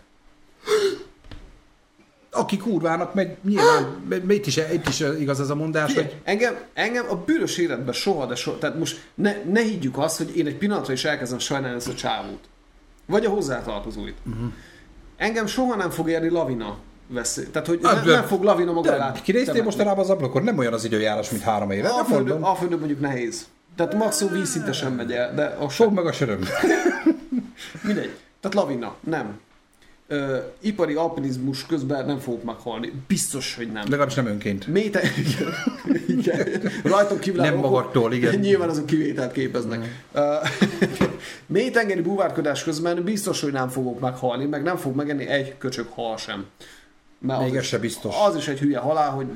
Aki kurvának megy, nyilván, itt is, itt is igaz ez a mondás, Figyelj, hogy engem, engem a bűnös életben soha, de soha, tehát most ne, ne higgyük azt, hogy én egy pillanatra is elkezdem sajnálni ezt a csávót. Vagy a hozzátartozóit. Uh-huh. Engem soha nem fog érni lavina veszély. Tehát, hogy Hát, nem, nem fog lavina maga alá kinéztél mostanában az ablakon? Nem olyan az időjárás, mint három éve. Alföldön. Alföldön mondjuk nehéz. Tehát maximum vízszintesen megy el, de a Fog meg a söröm. Mindegy. Tehát lavina, nem. Ö, ipari alpinizmus közben nem fogok meghalni. Biztos, hogy nem. Legalábbis nem önként. Méte... igen. igen. Kívül Nem magadtól, igen. Nyilván azok kivételt képeznek. Uh, Mélytengeri búvárkodás közben biztos, hogy nem fogok meghalni, meg nem fog megenni egy köcsög hal sem. Mert Még az ez se biztos. Az is egy hülye halál, hogy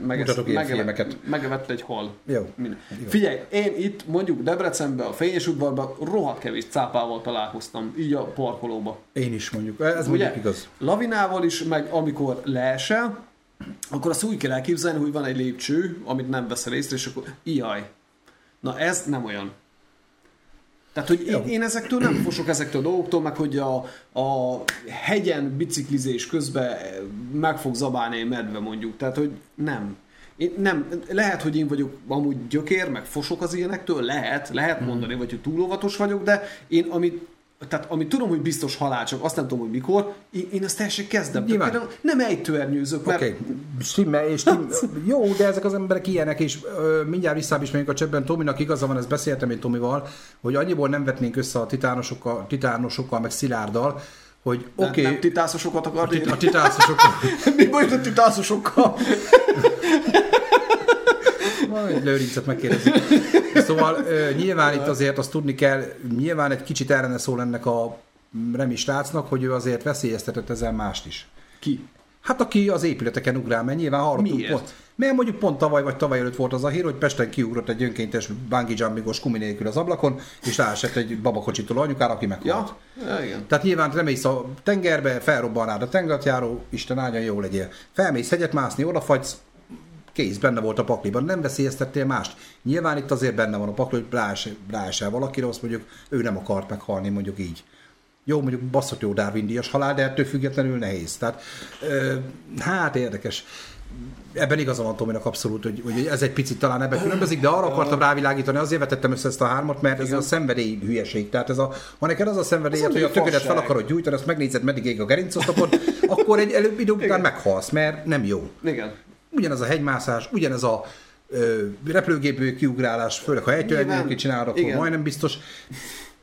ilyen megevett, megevett egy hal. Jó. Minden. Figyelj, én itt mondjuk Debrecenben, a Fényes udvarban rohadt kevés cápával találkoztam, így a parkolóba. Én is mondjuk. Ez Ugye? mondjuk igaz. Lavinával is, meg amikor leesel, akkor azt úgy kell elképzelni, hogy van egy lépcső, amit nem veszel észre, és akkor ijaj. Na ez nem olyan. Tehát, hogy én, én ezektől nem fosok ezektől a dolgoktól, meg hogy a, a hegyen biciklizés közben meg fog zabálni egy medve mondjuk. Tehát, hogy nem. Én nem. Lehet, hogy én vagyok amúgy gyökér, meg fosok az ilyenektől, lehet, lehet mondani, vagy hogy túl óvatos vagyok, de én amit tehát amit tudom, hogy biztos halál, csak azt nem tudom, hogy mikor, én, én azt teljesen kezdem. Tehát Nyilván. például nem ejtőernyőzök, mert okay. stimmel, és stimmel. Jó, de ezek az emberek ilyenek, és ö, mindjárt visszább is megyünk a csebben. Tominak igaza van, ezt beszéltem én Tomival, hogy annyiból nem vetnénk össze a titánosokkal, titánosokkal meg Szilárddal, hogy oké. oké, nem titászosokat akar a, tit- a titászosokkal, Mi baj a titászosokkal? majd lőrincet megkérdezik. Szóval nyilván itt azért azt tudni kell, nyilván egy kicsit ellene szól ennek a Remi srácnak, hogy ő azért veszélyeztetett ezzel mást is. Ki? Hát aki az épületeken ugrál, mert nyilván hallottunk Miért? pont. Mert mondjuk pont tavaly vagy tavaly előtt volt az a hír, hogy Pesten kiugrott egy önkéntes bungee jumpingos kumi nélkül az ablakon, és ráesett egy babakocsitól anyukára, aki meghalt. Ja, ja igen. Tehát nyilván te mész a tengerbe, felrobban rád a tengerjáró, Isten áldja, jó legyél. Felmész hegyet mászni, odafagysz, kész, benne volt a pakliban, nem veszélyeztettél mást. Nyilván itt azért benne van a pakli, hogy ráesel, ráesel valakire, azt mondjuk ő nem akart meghalni, mondjuk így. Jó, mondjuk basszat jó Darwin díjas halál, de ettől függetlenül nehéz. Tehát, ö, hát érdekes. Ebben igaza van Tominak abszolút, hogy, hogy ez egy picit talán ebben különbözik, de arra akartam rávilágítani, azért vetettem össze ezt a hármat, mert ez a szenvedély hülyeség. Tehát ez a, ha neked az a szenvedélyed, Ez hogy a töködet fel akarod gyújtani, azt megnézed, meddig ég a gerincosztapod, akkor egy előbb idő után meghalsz, mert nem jó Igen. Ugyanez a hegymászás, ugyanez a ö, repülőgépből kiugrálás, főleg ha ejtőernyőt csinálod, akkor igen. majdnem biztos.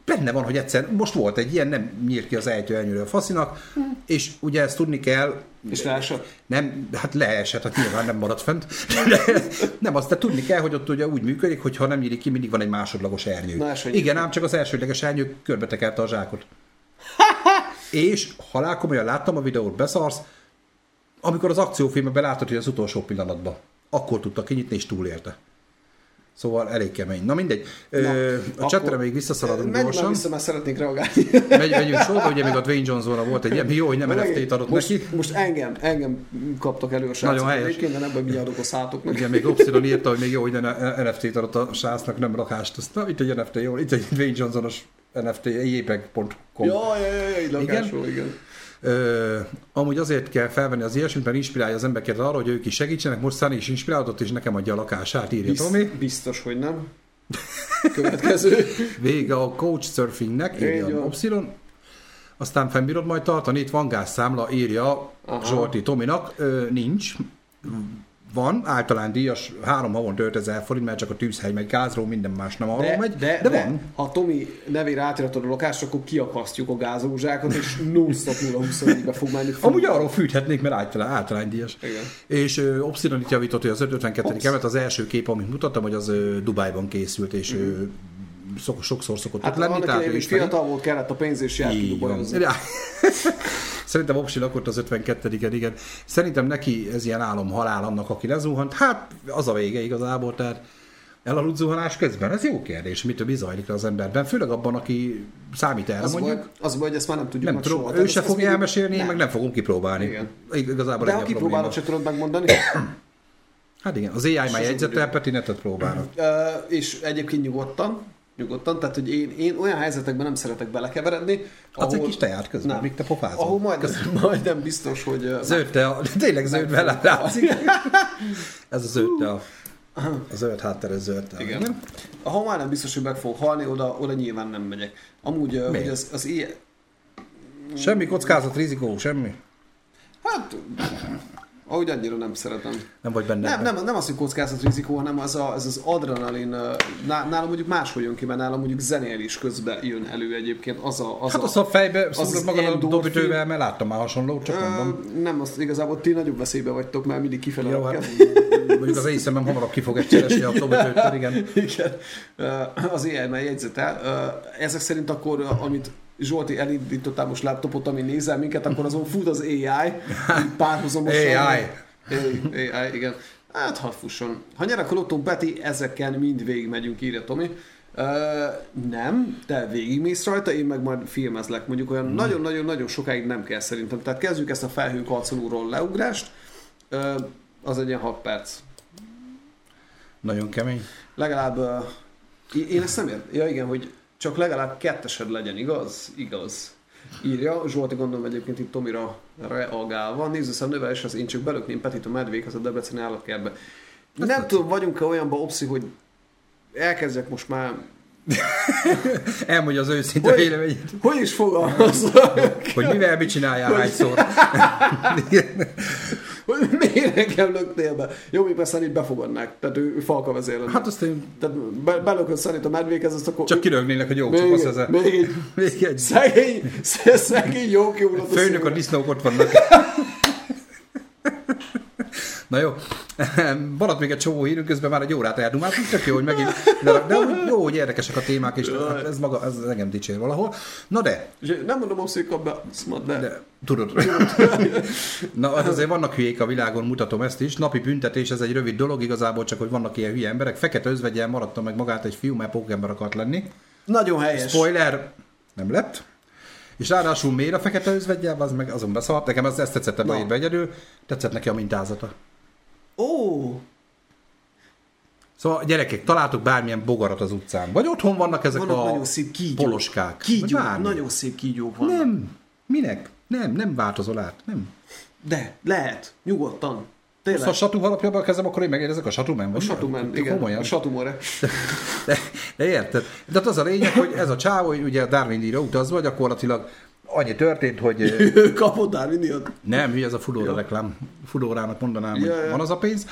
Benne van, hogy egyszer, most volt egy ilyen, nem nyírt ki az ejtőernyőről a faszinak, és ugye ezt tudni kell, És leesett? nem, hát leesett, hát nyilván nem maradt fent. nem, azt de tudni kell, hogy ott ugye úgy működik, hogy ha nem nyílik ki, mindig van egy másodlagos ernyő. Hogy Igen, ám csak az elsődleges ernyő körbetekelte a zsákot. és halálkomolyan láttam a videót, beszarsz, amikor az akciófilmben látod, hogy az utolsó pillanatban, akkor tudta kinyitni és túlélte. Szóval elég kemény. Na mindegy. Ö, a csetre még visszaszaladunk Menj már gyorsan. vissza, mert szeretnék reagálni. Megy, megyünk sorba, ugye még a Dwayne Johnson volt egy ilyen, jó, hogy nem NFT-t adott most, neki. Most engem, engem kaptak elő a srácok. Nagyon helyes. Egyébként, de nem baj, mindjárt adok a szátuknak. Ugye még Obsidon írta, hogy még jó, hogy NFT-t adott a srácnak, nem lakást. Azt, na, itt egy NFT, jó, itt egy Dwayne Johnsonos NFT, jépeg.com. Ja, ja, ja, lakásról, igen. igen. Ö, amúgy azért kell felvenni az ilyesmit, mert inspirálja az embereket arra, hogy ők is segítsenek. Most Sunny is inspirálódott, és nekem adja a lakását, írja Bizt, Tomi. biztos, hogy nem. Következő. Vége a coach surfingnek, írja van. Opsilon. Aztán fennbírod majd tartani, itt van gázszámla, írja Aha. Zsolti Tominak. Ö, nincs. Van, általán díjas, három havonta 5000 forint, mert csak a tűzhely megy gázról, minden más nem arról De, megy, de, de, de, van. ha Tomi nevére átiratod a lakást, akkor kiakasztjuk a gázózsákot, és non-stop 0-24-be fog menni. Amúgy arról fűthetnék, mert általán, általán díjas. Igen. És ö, Obsidian itt javított, hogy az 552. Obsz. kemet, az első kép, amit mutattam, hogy az ö, Dubájban készült, és mm. Szok, sokszor szokott Hát lenni. annak még ismeri. fiatal volt, kellett a pénz, és járt. Szerintem Opsi lakott az 52 igen. Szerintem neki ez ilyen álom halál annak, aki lezuhant. Hát az a vége igazából, tehát elaludt zuhanás közben. Ez jó kérdés, mitől bizajlik az emberben. Főleg abban, aki számít erre Az mondjuk. baj, az baj, hogy ezt már nem tudjuk nem meg tudom, soha. ő se fogja elmesélni, nem. meg nem fogom kipróbálni. Igen. Igazából De ha kipróbálod, se tudod megmondani. Hát igen, az AI már jegyzetel. Peti netet próbálnak. Ö, és egyébként nyugodtan, nyugodtan, tehát hogy én, én olyan helyzetekben nem szeretek belekeveredni, Adsz egy kis teját közben, nem. míg te pofázol. Ahol majd, majdnem biztos, hogy Zöld te, a, tényleg zöld vele látszik. Ez a zöld te, a, zöld hátteres zöld te. Igen. Ahol már nem biztos, hogy meg fog halni, oda, oda nyilván nem megyek. Amúgy, Miért? hogy az, az ilyen... Semmi kockázat, rizikó, semmi. Hát, ahogy annyira nem szeretem. Nem vagy benne. Nem, nem, nem az, hogy kockázat rizikó, hanem az, a, az az adrenalin, nálam mondjuk máshogy jön ki, mert nálam mondjuk zenélés közben jön elő egyébként. Az a, az Hát a, az a fejbe az szúrod magad a endorfin. dobütővel, mert láttam már hasonlót, csak mondom. Ö, nem, az igazából ti nagyobb veszélybe vagytok, mert mindig kifele Jó, hát mondjuk az én szemem hamarabb ki fog egyenesni a dobütőtől, igen. Igen. Az AI-mel jegyzetel. Ö, Ezek szerint akkor, amit Zsolti elindítottál most laptopot, ami nézel minket, akkor azon fut az AI, párhuzamosan. AI. AI, AI, igen. Hát, ha fusson. Ha nyer a Lotto Peti, ezeken mind végig megyünk, írja Tomi. Uh, nem, te végigmész rajta, én meg majd filmezlek. Mondjuk olyan nagyon-nagyon-nagyon sokáig nem kell szerintem. Tehát kezdjük ezt a felhőkarcolóról leugrást. Uh, az egy ilyen 6 perc. Nagyon kemény. Legalább, uh, én ezt nem értem. Ja igen, hogy csak legalább kettesed legyen, igaz? Igaz. Írja, Zsolti gondolom egyébként itt Tomira reagálva. A növelés, az én csak belökném Petit a medvékhez a Debreceni állatkertbe. Nem tudom, vagyunk-e olyanba opszi, hogy elkezdjek most már... Elmondja az őszinte Hogy- véleményét, Hogy is fogalmazok? hogy mivel mit csináljál hányszor. Hogy miért engem löktél be? Jó, még persze itt befogadnák. Tehát ő, ő falka vezér lenne. Hát azt én Tehát be, belököd Szanit a medvékhez, azt akkor... csak kirögnének, hogy jó, csak még, az ez még, Még egy Szegény, szegény jó kiugrott a főnök, a disznók ott vannak. Na jó, Maradt még egy csomó hírünk, közben már egy órát eldumáltunk, tök jó, hogy megint, de, de úgy jó, hogy érdekesek a témák, és hát ez maga, ez engem dicsér valahol. Na de, Nem mondom, hogy szék be, de... de tudod. Na, hát azért vannak hülyék a világon, mutatom ezt is. Napi büntetés, ez egy rövid dolog, igazából csak, hogy vannak ilyen hülye emberek. Fekete özvegyel maradta meg magát egy fiú, mert pókember akart lenni. Nagyon helyes. Spoiler, nem lett. És ráadásul miért a fekete özvegyel, az meg azon beszaladt. Nekem ez, ezt tetszett ebbe írva egyedül. Tetszett neki a mintázata. Ó, Szóval gyerekek, találtok bármilyen bogarat az utcán. Vagy otthon vannak ezek vannak a nagyon szép kígyók. poloskák. Kígyók, nagyon szép kígyók vannak. Nem. Minek? Nem, nem változol át. Nem. De, lehet, nyugodtan. Ha Tényleg. a satú alapjában kezdem, akkor én megérzek a satumen. A Satumen, igen. Komolyan. A Satumore. De, de érted? De hát az a lényeg, hogy ez a csávó, hogy ugye a Darwin díjra utazva gyakorlatilag annyi történt, hogy Darwin díjat. nem, hülye ez a Fudóra reklám. Fudórának mondanám, hogy Ja, ja. van az a pénz.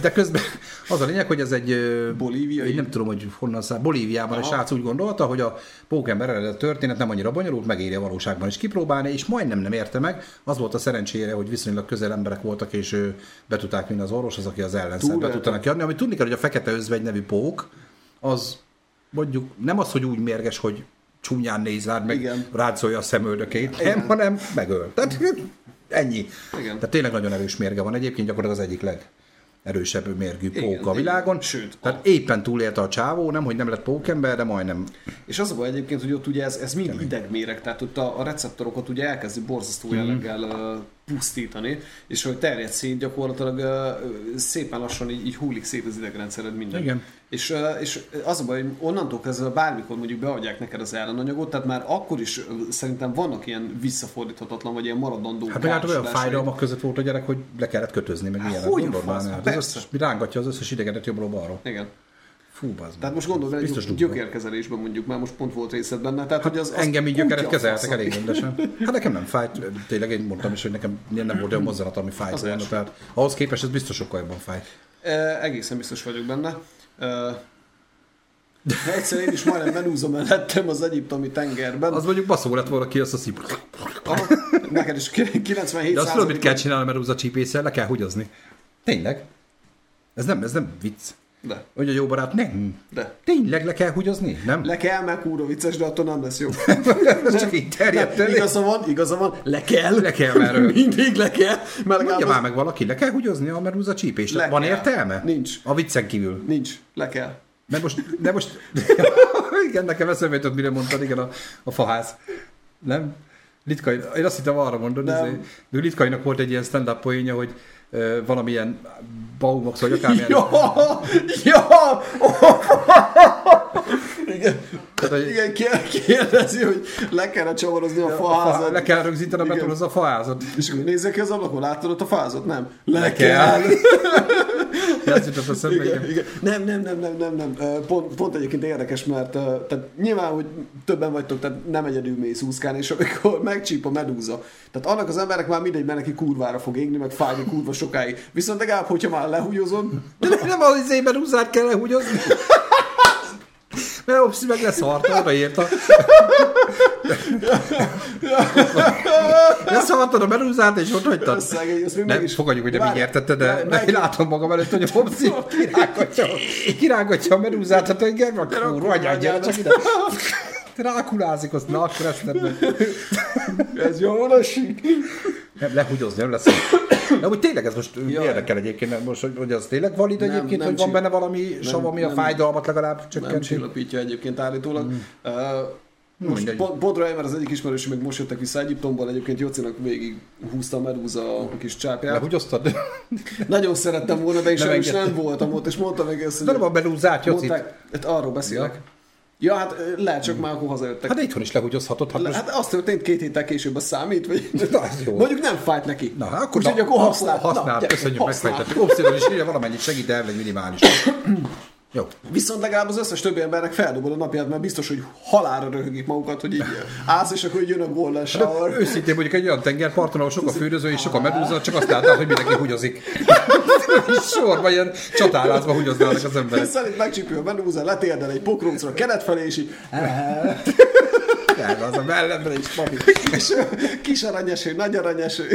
De közben az a lényeg, hogy ez egy... Bolíviai? Én nem tudom, hogy honnan száll. Bolíviában Aha. srác úgy gondolta, hogy a pókember eredet történet nem annyira bonyolult, megéri a valóságban is kipróbálni, és majdnem nem érte meg. Az volt a szerencsére, hogy viszonylag közel emberek voltak, és be tudták vinni az orvoshoz, aki az ellenszer be Túlélte. tudta neki adni. Amit tudni kell, hogy a fekete özvegy nevű pók, az mondjuk nem az, hogy úgy mérges, hogy csúnyán néz rád, meg Igen. rátszolja a szemöldökét, Igen. nem, hanem megöl. Tehát ennyi. Igen. Tehát tényleg nagyon erős mérge van. Egyébként gyakorlatilag az egyik legerősebb mérgű Igen, pók a igen. világon. Sőt, Tehát éppen túlélte a csávó, nem, hogy nem lett pókember, de majdnem. És az a baj egyébként, hogy ott ugye ez, ez mind idegméreg, tehát ott a, a receptorokat ugye elkezdi borzasztó Mhm. jelleggel uh, pusztítani, és hogy terjed szét gyakorlatilag uh, szépen lassan így, így hullik szét az idegrendszered minden. Igen. És, uh, és az a baj, hogy onnantól kezdve bármikor mondjuk beadják neked az ellenanyagot, tehát már akkor is szerintem vannak ilyen visszafordíthatatlan, vagy ilyen maradandó Hát hát olyan fájdalmak között volt a gyerek, hogy le kellett kötözni, meg ilyen. hogy a Gondold már, fasz? hát az Persze. összes, rángatja az összes idegenet jobbról balról. Igen. Fú, bazd. Tehát most bele, Biztos egy gyökérkezelésben mondjuk, már most pont volt részed benne. Tehát, hogy az, az Engem így gyökeret kezeltek elég rendesen. Hát nekem nem fájt, tényleg én mondtam is, hogy nekem nem volt olyan mozzanat, ami fájt Az volna, tehát ahhoz képest ez biztos sokkal jobban fájt. E, egészen biztos vagyok benne. E, de egyszer én is majdnem menúzom mellettem az egyiptomi tengerben. Az mondjuk baszó lett volna ki azt a szip. Aha, neked is 97 De azt tudod, mit kell csinálni, mert a csípéssel, le kell hugyozni. Tényleg. Ez nem, ez nem vicc. De, Hogy a jó barát, nem. de. Tényleg le kell hugyozni? Nem? Le kell, meg kúra vicces, de attól nem lesz jó. Ez csak így terjedt elé. Igaza van, igaza van, le kell. Le kell, mert ő- Mindig le kell. Mert Mondja legalább már az- meg valaki, le kell hugyozni a merúza csípést. Le Van kell. értelme? Nincs. A viccen kívül. Nincs, le kell. Mert most, de most, igen, nekem eszembe jutott, mire mondtad, igen, a, a faház. Nem? Litkai, én azt hittem arra mondod, de Litkainak volt egy ilyen stand-up poénja, hogy valamilyen Baumax, vagy akármilyen. Ja, ja, igen, Tehát, hogy igen, kér- kérdezi, hogy le kellene csavarozni a a fa, faházat. le kell rögzíteni a betonhoz a faházat. És akkor nézzek ki az ablakon, látod ott a fázat? Nem. Le, Le kell. kell. Igen, igen. igen. Nem, nem, nem, nem, nem, nem. Pont, pont egyébként érdekes, mert tehát nyilván, hogy többen vagytok, tehát nem egyedül mész úszkálni, és amikor megcsíp a medúza. Tehát annak az emberek már mindegy, mert neki kurvára fog égni, meg fájni kurva sokáig. Viszont legalább, hogyha már lehúgyozod, De nem, az izében húzát kell lehúgyozni. Mert Opszi meg leszarta, odaírta. Leszartad a merúzát, és ott hagytad. Nem, fogadjuk, hogy nem így értette, de, várj, én látom magam előtt, hogy a Popsi kirángatja, kirángatja a merúzát, hát hogy gyere, kurva gyere csak ide. Rákulázik, azt na, akkor ezt nem Ez jól esik. Nem, lehugyozni, nem lesz. De hogy tényleg ez most Jaj. érdekel egyébként, mert most, hogy, hogy az tényleg valid Nem, egyébként, nem hogy van benne valami sav, ami a nem. fájdalmat legalább Nem csökkenti. csillapítja egyébként állítólag. Uh, most pont rá, mert az egyik ismerősöm még most jöttek vissza Egyiptomból, egyébként Jocinak végig húzta a medúza a kis csápját. Lehugyoztad? Nagyon szerettem volna, de én Nem nem voltam ott, és mondta meg ezt, De nem a belúzát, Jocit. mondták, hát arról beszélek. Ja, hát ö, lehet, csak már akkor hazajöttek. Hát de itthon is lehugyozhatod. Hát Le- most... Hát az történt két héttel később, a számít, vagy... Na, ez jó. Mondjuk nem fájt neki. Na, hát akkor, Úgyhogy na, akkor használ. használ, Na, köszönjük, megfejtettük. Opszidon is írja valamennyit segít el, egy minimális. Jó. Viszont legalább az összes többi embernek feldobod a napját, mert biztos, hogy halálra röhögik magukat, hogy így állsz, és akkor jön a golden shower. De őszintén mondjuk egy olyan tengerparton, ahol sok a fűröző és sok a medúza, csak azt látod, hogy mindenki hugyozik. Sorban ilyen csatárázva hugyoznának az emberek. Szerint megcsípő a menúza, letérdel egy pokrócra kelet felé, és így az a mellemben is, papi. és kis aranyeső, nagy aranyeső.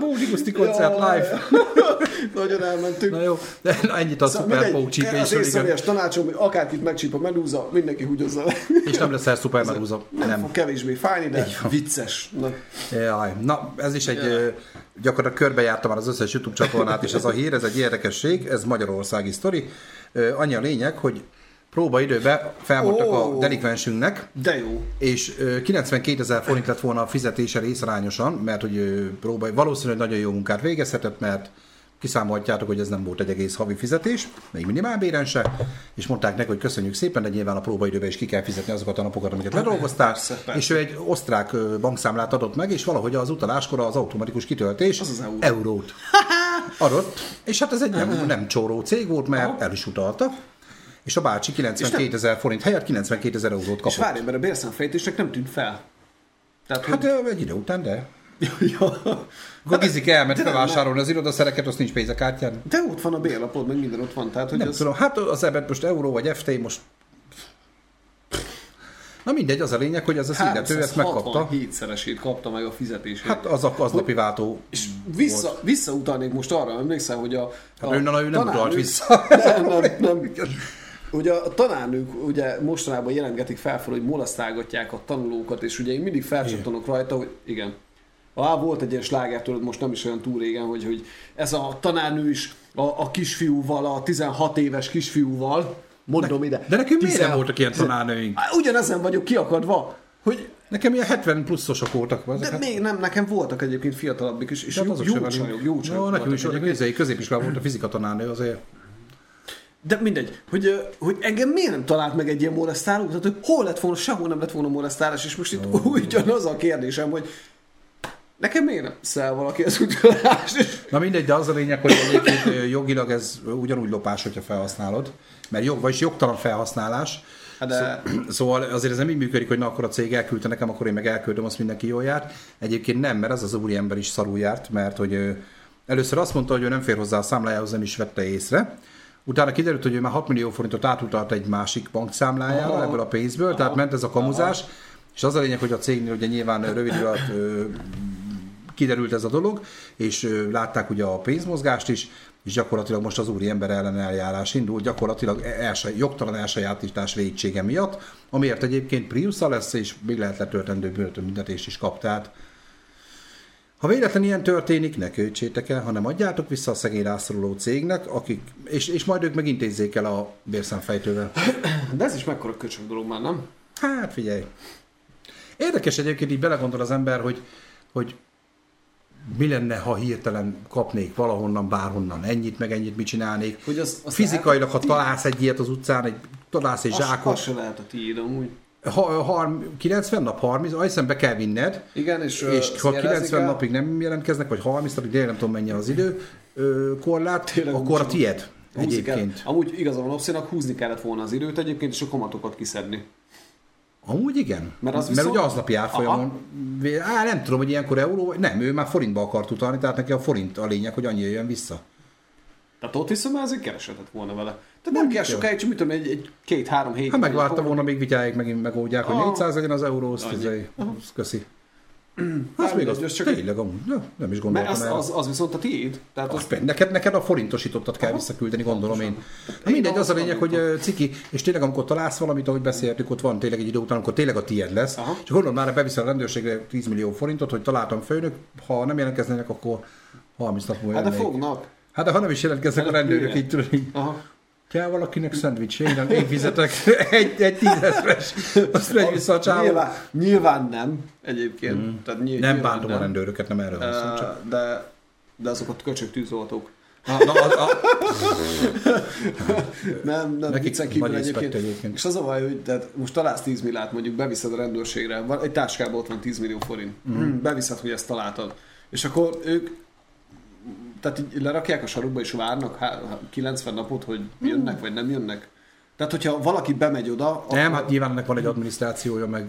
Bódi Guszti koncert live. Nagyon elmentünk. Na jó, de na, ennyit a Szóval Super mindegy, Bowl csípésről. Az észrevélyes tanácsom, hogy akárkit megcsíp a medúza, mindenki húgyozza le. És nem lesz el Super Medusa. Nem, Nem. fog kevésbé fájni, de vicces. Na, Jaj, na ez is egy, ö, gyakorlatilag körbejártam már az összes YouTube csatornát, és ez a hír, ez egy érdekesség, ez magyarországi sztori. Annyi a lényeg, hogy próbaidőben felmondtak a Ó. delikvensünknek, de jó. és ö, 92 ezer forint lett volna a fizetése részarányosan, mert hogy ö, próba, valószínűleg nagyon jó munkát végezhetett, mert kiszámolhatjátok, hogy ez nem volt egy egész havi fizetés, még minimálbéren se, és mondták neki, hogy köszönjük szépen, de nyilván a próbaidőben is ki kell fizetni azokat a napokat, amiket ledolgoztál, persze, persze. és ő egy osztrák bankszámlát adott meg, és valahogy az utaláskor az automatikus kitöltés Az az euró. eurót adott, és hát ez egy nem, nem csóró cég volt, mert el is utalta, és a bácsi 92 ezer forint helyett 92 ezer eurót És kapott. várj, mert a bérszámfejtésnek nem tűnt fel. Tehát, Hát hogy... egy idő után, de. ja. Akkor Gizik elment De nem, felvásárolni az irodaszereket, azt nincs pénz a kártyán. De ott van a bérlapod, meg minden ott van. Tehát, hogy Nem ez... tudom, hát az ebet most euró vagy FT most... Na mindegy, az a lényeg, hogy ez az illető ezt megkapta. 7-szeresét kapta meg a fizetését. Hát az a aznapi váltó. és vissza, visszautalnék most arra, emlékszel, hogy a... Hát a na, ő nem utalt vissza. Nem, nem, nem. Ugye a tanárnők ugye mostanában jelentgetik fel, hogy molesztálgatják a tanulókat, és ugye én mindig felcsattanok rajta, hogy igen. Á, volt egy ilyen sláger, tudod, most nem is olyan túl régen, hogy, hogy ez a tanárnő is a, a kisfiúval, a 16 éves kisfiúval, mondom ide. De nekünk miért nem 16 voltak ilyen tanárnőink? Ugyanezen vagyok kiakadva, hogy Nekem ilyen 70 pluszosok voltak. de Ezek, hát- még nem, nekem voltak egyébként fiatalabbik is, és de hát jó, azok jó csajok, jó csajok Jó, nekem is középiskolában volt a fizika tanárnő azért. De mindegy, hogy, hogy engem miért nem talált meg egy ilyen molesztáló, tehát hogy hol lett volna, sehol nem lett volna molesztálás, és most itt oh. ugyanaz a kérdésem, hogy nekem miért nem szel valaki az utalást? Na mindegy, de az a lényeg, hogy egyébként jogilag ez ugyanúgy lopás, hogyha felhasználod, mert jog, vagyis jogtalan felhasználás. Hát de Szóval azért ez nem így működik, hogy na akkor a cég elküldte nekem, akkor én meg elküldöm, azt mindenki jól járt. Egyébként nem, mert ez az úri ember is szarul járt, mert hogy először azt mondta, hogy ő nem fér hozzá a számlájához, nem is vette észre. Utána kiderült, hogy ő már 6 millió forintot átutalt egy másik bankszámlájára Aha. ebből a pénzből, tehát ment ez a kamuzás, és az a lényeg, hogy a cégnél ugye nyilván rövid alatt kiderült ez a dolog, és látták ugye a pénzmozgást is, és gyakorlatilag most az úri ember ellen eljárás indul, gyakorlatilag else, jogtalan elsajátítás védsége miatt, amiért egyébként prius lesz, és még lehet letöltendő börtönbüntetést is kap. Tehát ha véletlen ilyen történik, ne költsétek el, hanem adjátok vissza a szegény rászoruló cégnek, akik, és, és majd ők megintézzék el a bérszámfejtővel. de ez is mekkora köcsög dolog már, nem? Hát figyelj. Érdekes egyébként így belegondol az ember, hogy, hogy mi lenne, ha hirtelen kapnék valahonnan, bárhonnan ennyit, meg ennyit, mit csinálnék. Hogy az, az Fizikailag, ha találsz egy ilyet az utcán, egy, találsz egy az, az zsákot, se lehet a tiéd amúgy. Ha, ha, 90 nap, 30, azt hiszem be kell vinned, Igen, és, és ha jelezik 90 el. napig nem jelentkeznek, vagy 30 napig, de nem tudom mennyi az idő korlát, Tényleg akkor a tied Húzni kell. egyébként. Amúgy igaza van Opszinak, húzni kellett volna az időt egyébként, és a kamatokat kiszedni. Amúgy igen. Mert az Mert viszont- ugye aznapi árfolyamon, á, nem tudom, hogy ilyenkor euró, nem, ő már forintba akart utalni, tehát neki a forint a lényeg, hogy annyi jön vissza. Tehát ott viszont már azért keresetett volna vele. Tehát nem kell sokáig, csak mit tudom, egy, egy két-három hét. Ha megvárta volna, még vityáig megint megoldják, hogy Ah. 400 legyen az euró, azt izé, köszi. Bármi, még az, csak tényleg amúgy, ja, nem is gondoltam az, az, az, viszont a tiéd. Tehát az, Az, neked, neked a forintosítottat kell visszaküldeni, gondolom én. Na mindegy, az a lényeg, hogy ciki, és tényleg amikor találsz valamit, ahogy beszéltük, ott van tényleg egy idő után, amikor tényleg a tied lesz. Aha. Csak gondolom már beviszel a rendőrségre 10 millió forintot, hogy találtam főnök, ha nem jelentkeznének, akkor 30 nap múlva hát de fognak. Hát de ha nem is jelentkeznek a Hát rendőrök, így tudod, így, Aha. kell valakinek szendvics, én, nem, én fizetek egy, egy tízezres, azt megy vissza a csávó. Nyilván, nyilván nem egyébként. Mm. Tehát ny- Nem bántom a rendőröket, nem erről van szó, Ö, csak. de, de azok a köcsög tűzoltók. Na, na, a, a, Nem, nem, Nekik viccen kívül egyébként. egyébként. És az a baj, hogy tehát most találsz 10 milliát, mondjuk beviszed a rendőrségre, van- egy táskában ott van 10 millió forint. Mm. Beviszed, hogy ezt találtad. És akkor ők tehát így lerakják a sarokba és várnak há- há- 90 napot, hogy jönnek vagy nem jönnek. Tehát, hogyha valaki bemegy oda, nem, akkor, hát nyilván ennek van egy adminisztrációja, meg,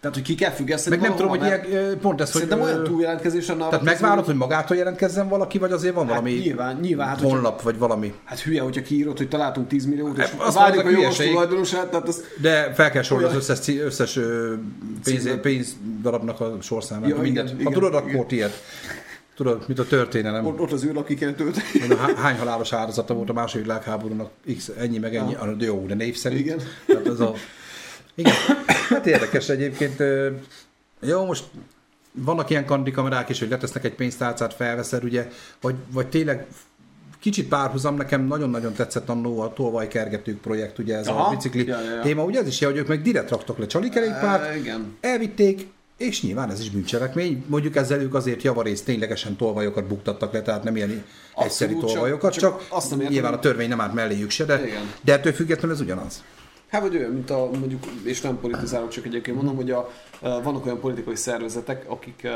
tehát, hogy ki kell függeszteni meg nem tudom, hogy ilyen, pont ez, hogy... Olyan túljelentkezés lenne arra Tehát megvárod, hogy magától jelentkezzen valaki, vagy azért van Hát valami nyilván, nyilván, hát, hogyha- honlap, vagy valami. Hát hülye, hogyha kiírod, hogy találtunk 10 milliót, és Hát, azt várjuk a jogos tulajdonosát, tehát az... De fel kell sorolni az összes, összes pénz, Címet. pénzdarabnak a sorszámát, Ja, mindent. igen, ha tudod, akkor tiéd. Tudod, mint a történelem. Ott, ott az űrlakik tőt. Hány halálos áldozata volt a második világháborúnak, X, ennyi meg ennyi, ja. jó, de név szerint. Igen. Tehát az a... Igen. Hát érdekes egyébként. Jó, most vannak ilyen kandikamerák is, hogy letesznek egy pénztárcát, felveszed, ugye, vagy, vagy tényleg kicsit párhuzam, nekem nagyon-nagyon tetszett annó a tolvajkergetők projekt, ugye ez Aha. a bicikli ja, ja, ja. téma, ugye ez is, hogy ők meg direkt raktak le csalikerékpárt, e, igen. elvitték, és nyilván ez is bűncselekmény. Mondjuk ezzel ők azért javarészt ténylegesen tolvajokat buktattak le, tehát nem ilyen egyszerű tolvajokat, csak, csak, csak azt nem nyilván a törvény nem állt melléjük se, de, de ettől függetlenül ez ugyanaz. Hát vagy olyan, mint a mondjuk, és nem politizálok, csak egyébként mondom, hogy a, vannak olyan politikai szervezetek, akik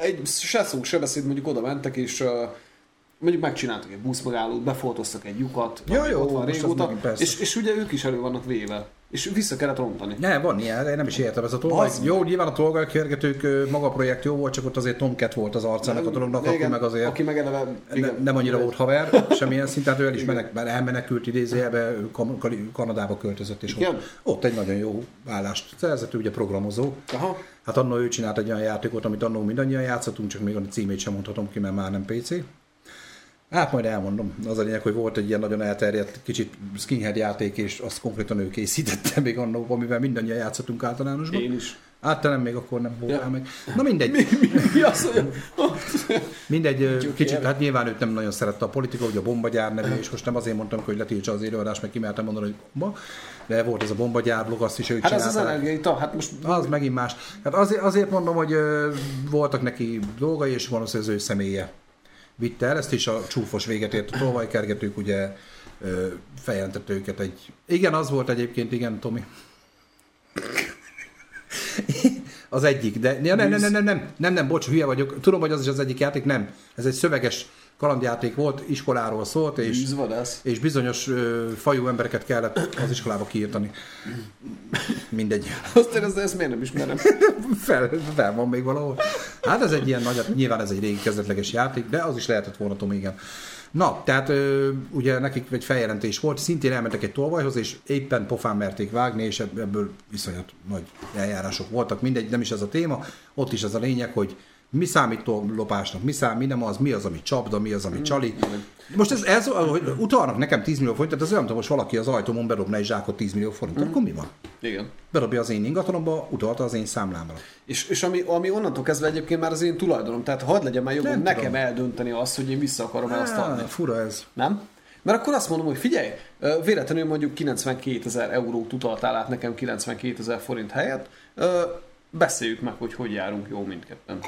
egy se szó, se beszéd mondjuk oda mentek, és mondjuk megcsináltak egy buszmegállót, befoltoztak egy lyukat, ja, jó, ott van régóta, és, és ugye ők is elő vannak véve. És vissza kellett rontani. Ne, van ilyen, én nem is értem ez a tolvaj. Jó, nyilván a tolvajkergetők maga a projekt jó volt, csak ott azért Tomcat volt az arcának a dolognak, akkor meg azért aki meg eleve, igen, ne, nem annyira volt haver, semmilyen szinten, ő el is menek, elmenekült idézőjelbe, Kanadába költözött, és ott, ott, egy nagyon jó állást szerzett, ugye programozó. Aha. Hát annó ő csinált egy olyan játékot, amit annó mindannyian játszottunk, csak még a címét sem mondhatom ki, mert már nem PC. Hát majd elmondom. Az a lényeg, hogy volt egy ilyen nagyon elterjedt kicsit skinhead játék, és azt konkrétan ő készítette még annó, amivel mindannyian játszottunk általánosban. Én is. Hát nem még akkor nem voltál ja. meg. Na mindegy. Mi, mi, mi az, hogy... mindegy, kicsit, hát nyilván őt nem nagyon szerette a politika, ugye a bombagyár neve, és most nem azért mondtam, hogy letiltsa az élőadást, meg kimertem mondani, hogy bomba, de volt ez a bombagyár blog, azt is ő Hát ez az energiaita, hát most... Az megint más. Hát azért, azért mondom, hogy voltak neki dolgai, és van az ő személye vitte el, ezt is a csúfos véget ért a tolvajkergetők, ugye feljelentett őket egy... Igen, az volt egyébként, igen, Tomi. az egyik, de nem, nem, nem, nem, nem, nem, nem, bocs, hülye vagyok. Tudom, hogy az is az egyik játék, nem. Ez egy szöveges kalandjáték volt, iskoláról szólt, és, és bizonyos ö, fajú embereket kellett az iskolába kiírtani. Mindegy. Azt én ezt, miért nem ismerem? fel, fel van még valahol. Hát ez egy ilyen nagy, nyilván ez egy régi kezdetleges játék, de az is lehetett volna, Tom, igen. Na, tehát ö, ugye nekik egy feljelentés volt, szintén elmentek egy tolvajhoz, és éppen pofán merték vágni, és ebből viszonyat nagy eljárások voltak, mindegy, nem is ez a téma, ott is ez a lényeg, hogy mi számít lopásnak, mi számít, mi nem az, mi az, ami csapda, mi az, ami mm. csali. Most ez, ez hogy utalnak nekem 10 millió forintot, ez olyan, hogy most valaki az ajtómon berobna egy zsákot 10 millió forintot, mm. akkor mi van? Igen. Berobja az én ingatlanomba, utalta az én számlámra. És, és ami, ami onnantól kezdve egyébként már az én tulajdonom, tehát hadd legyen már jogom nekem tudom. eldönteni azt, hogy én vissza akarom el azt adni. Fura ez. Nem? Mert akkor azt mondom, hogy figyelj, véletlenül mondjuk 92 ezer eurót utaltál át nekem 92 ezer forint helyett, beszéljük meg, hogy hogy járunk jó mindketten.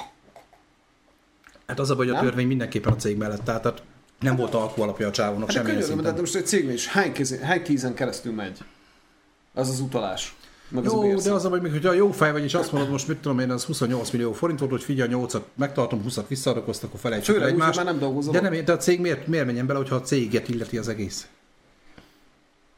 Hát az a baj, hogy a törvény mindenképpen a cég mellett áll, tehát nem volt alkú alapja a csávónak hát semmilyen szinten. De most egy cégnél is hány, kézen, hány kézen keresztül megy? Az az utalás. Meg jó, az de az a baj, hogy a jó fej vagy, és azt mondod, most mit tudom én, az 28 millió forint volt, hogy figyelj, 8-at megtartom, 20-at visszaadakoztak, akkor felejtsük el egymást. Már nem dolgozom. De, nem, de a cég miért, miért menjen bele, hogyha a céget illeti az egész?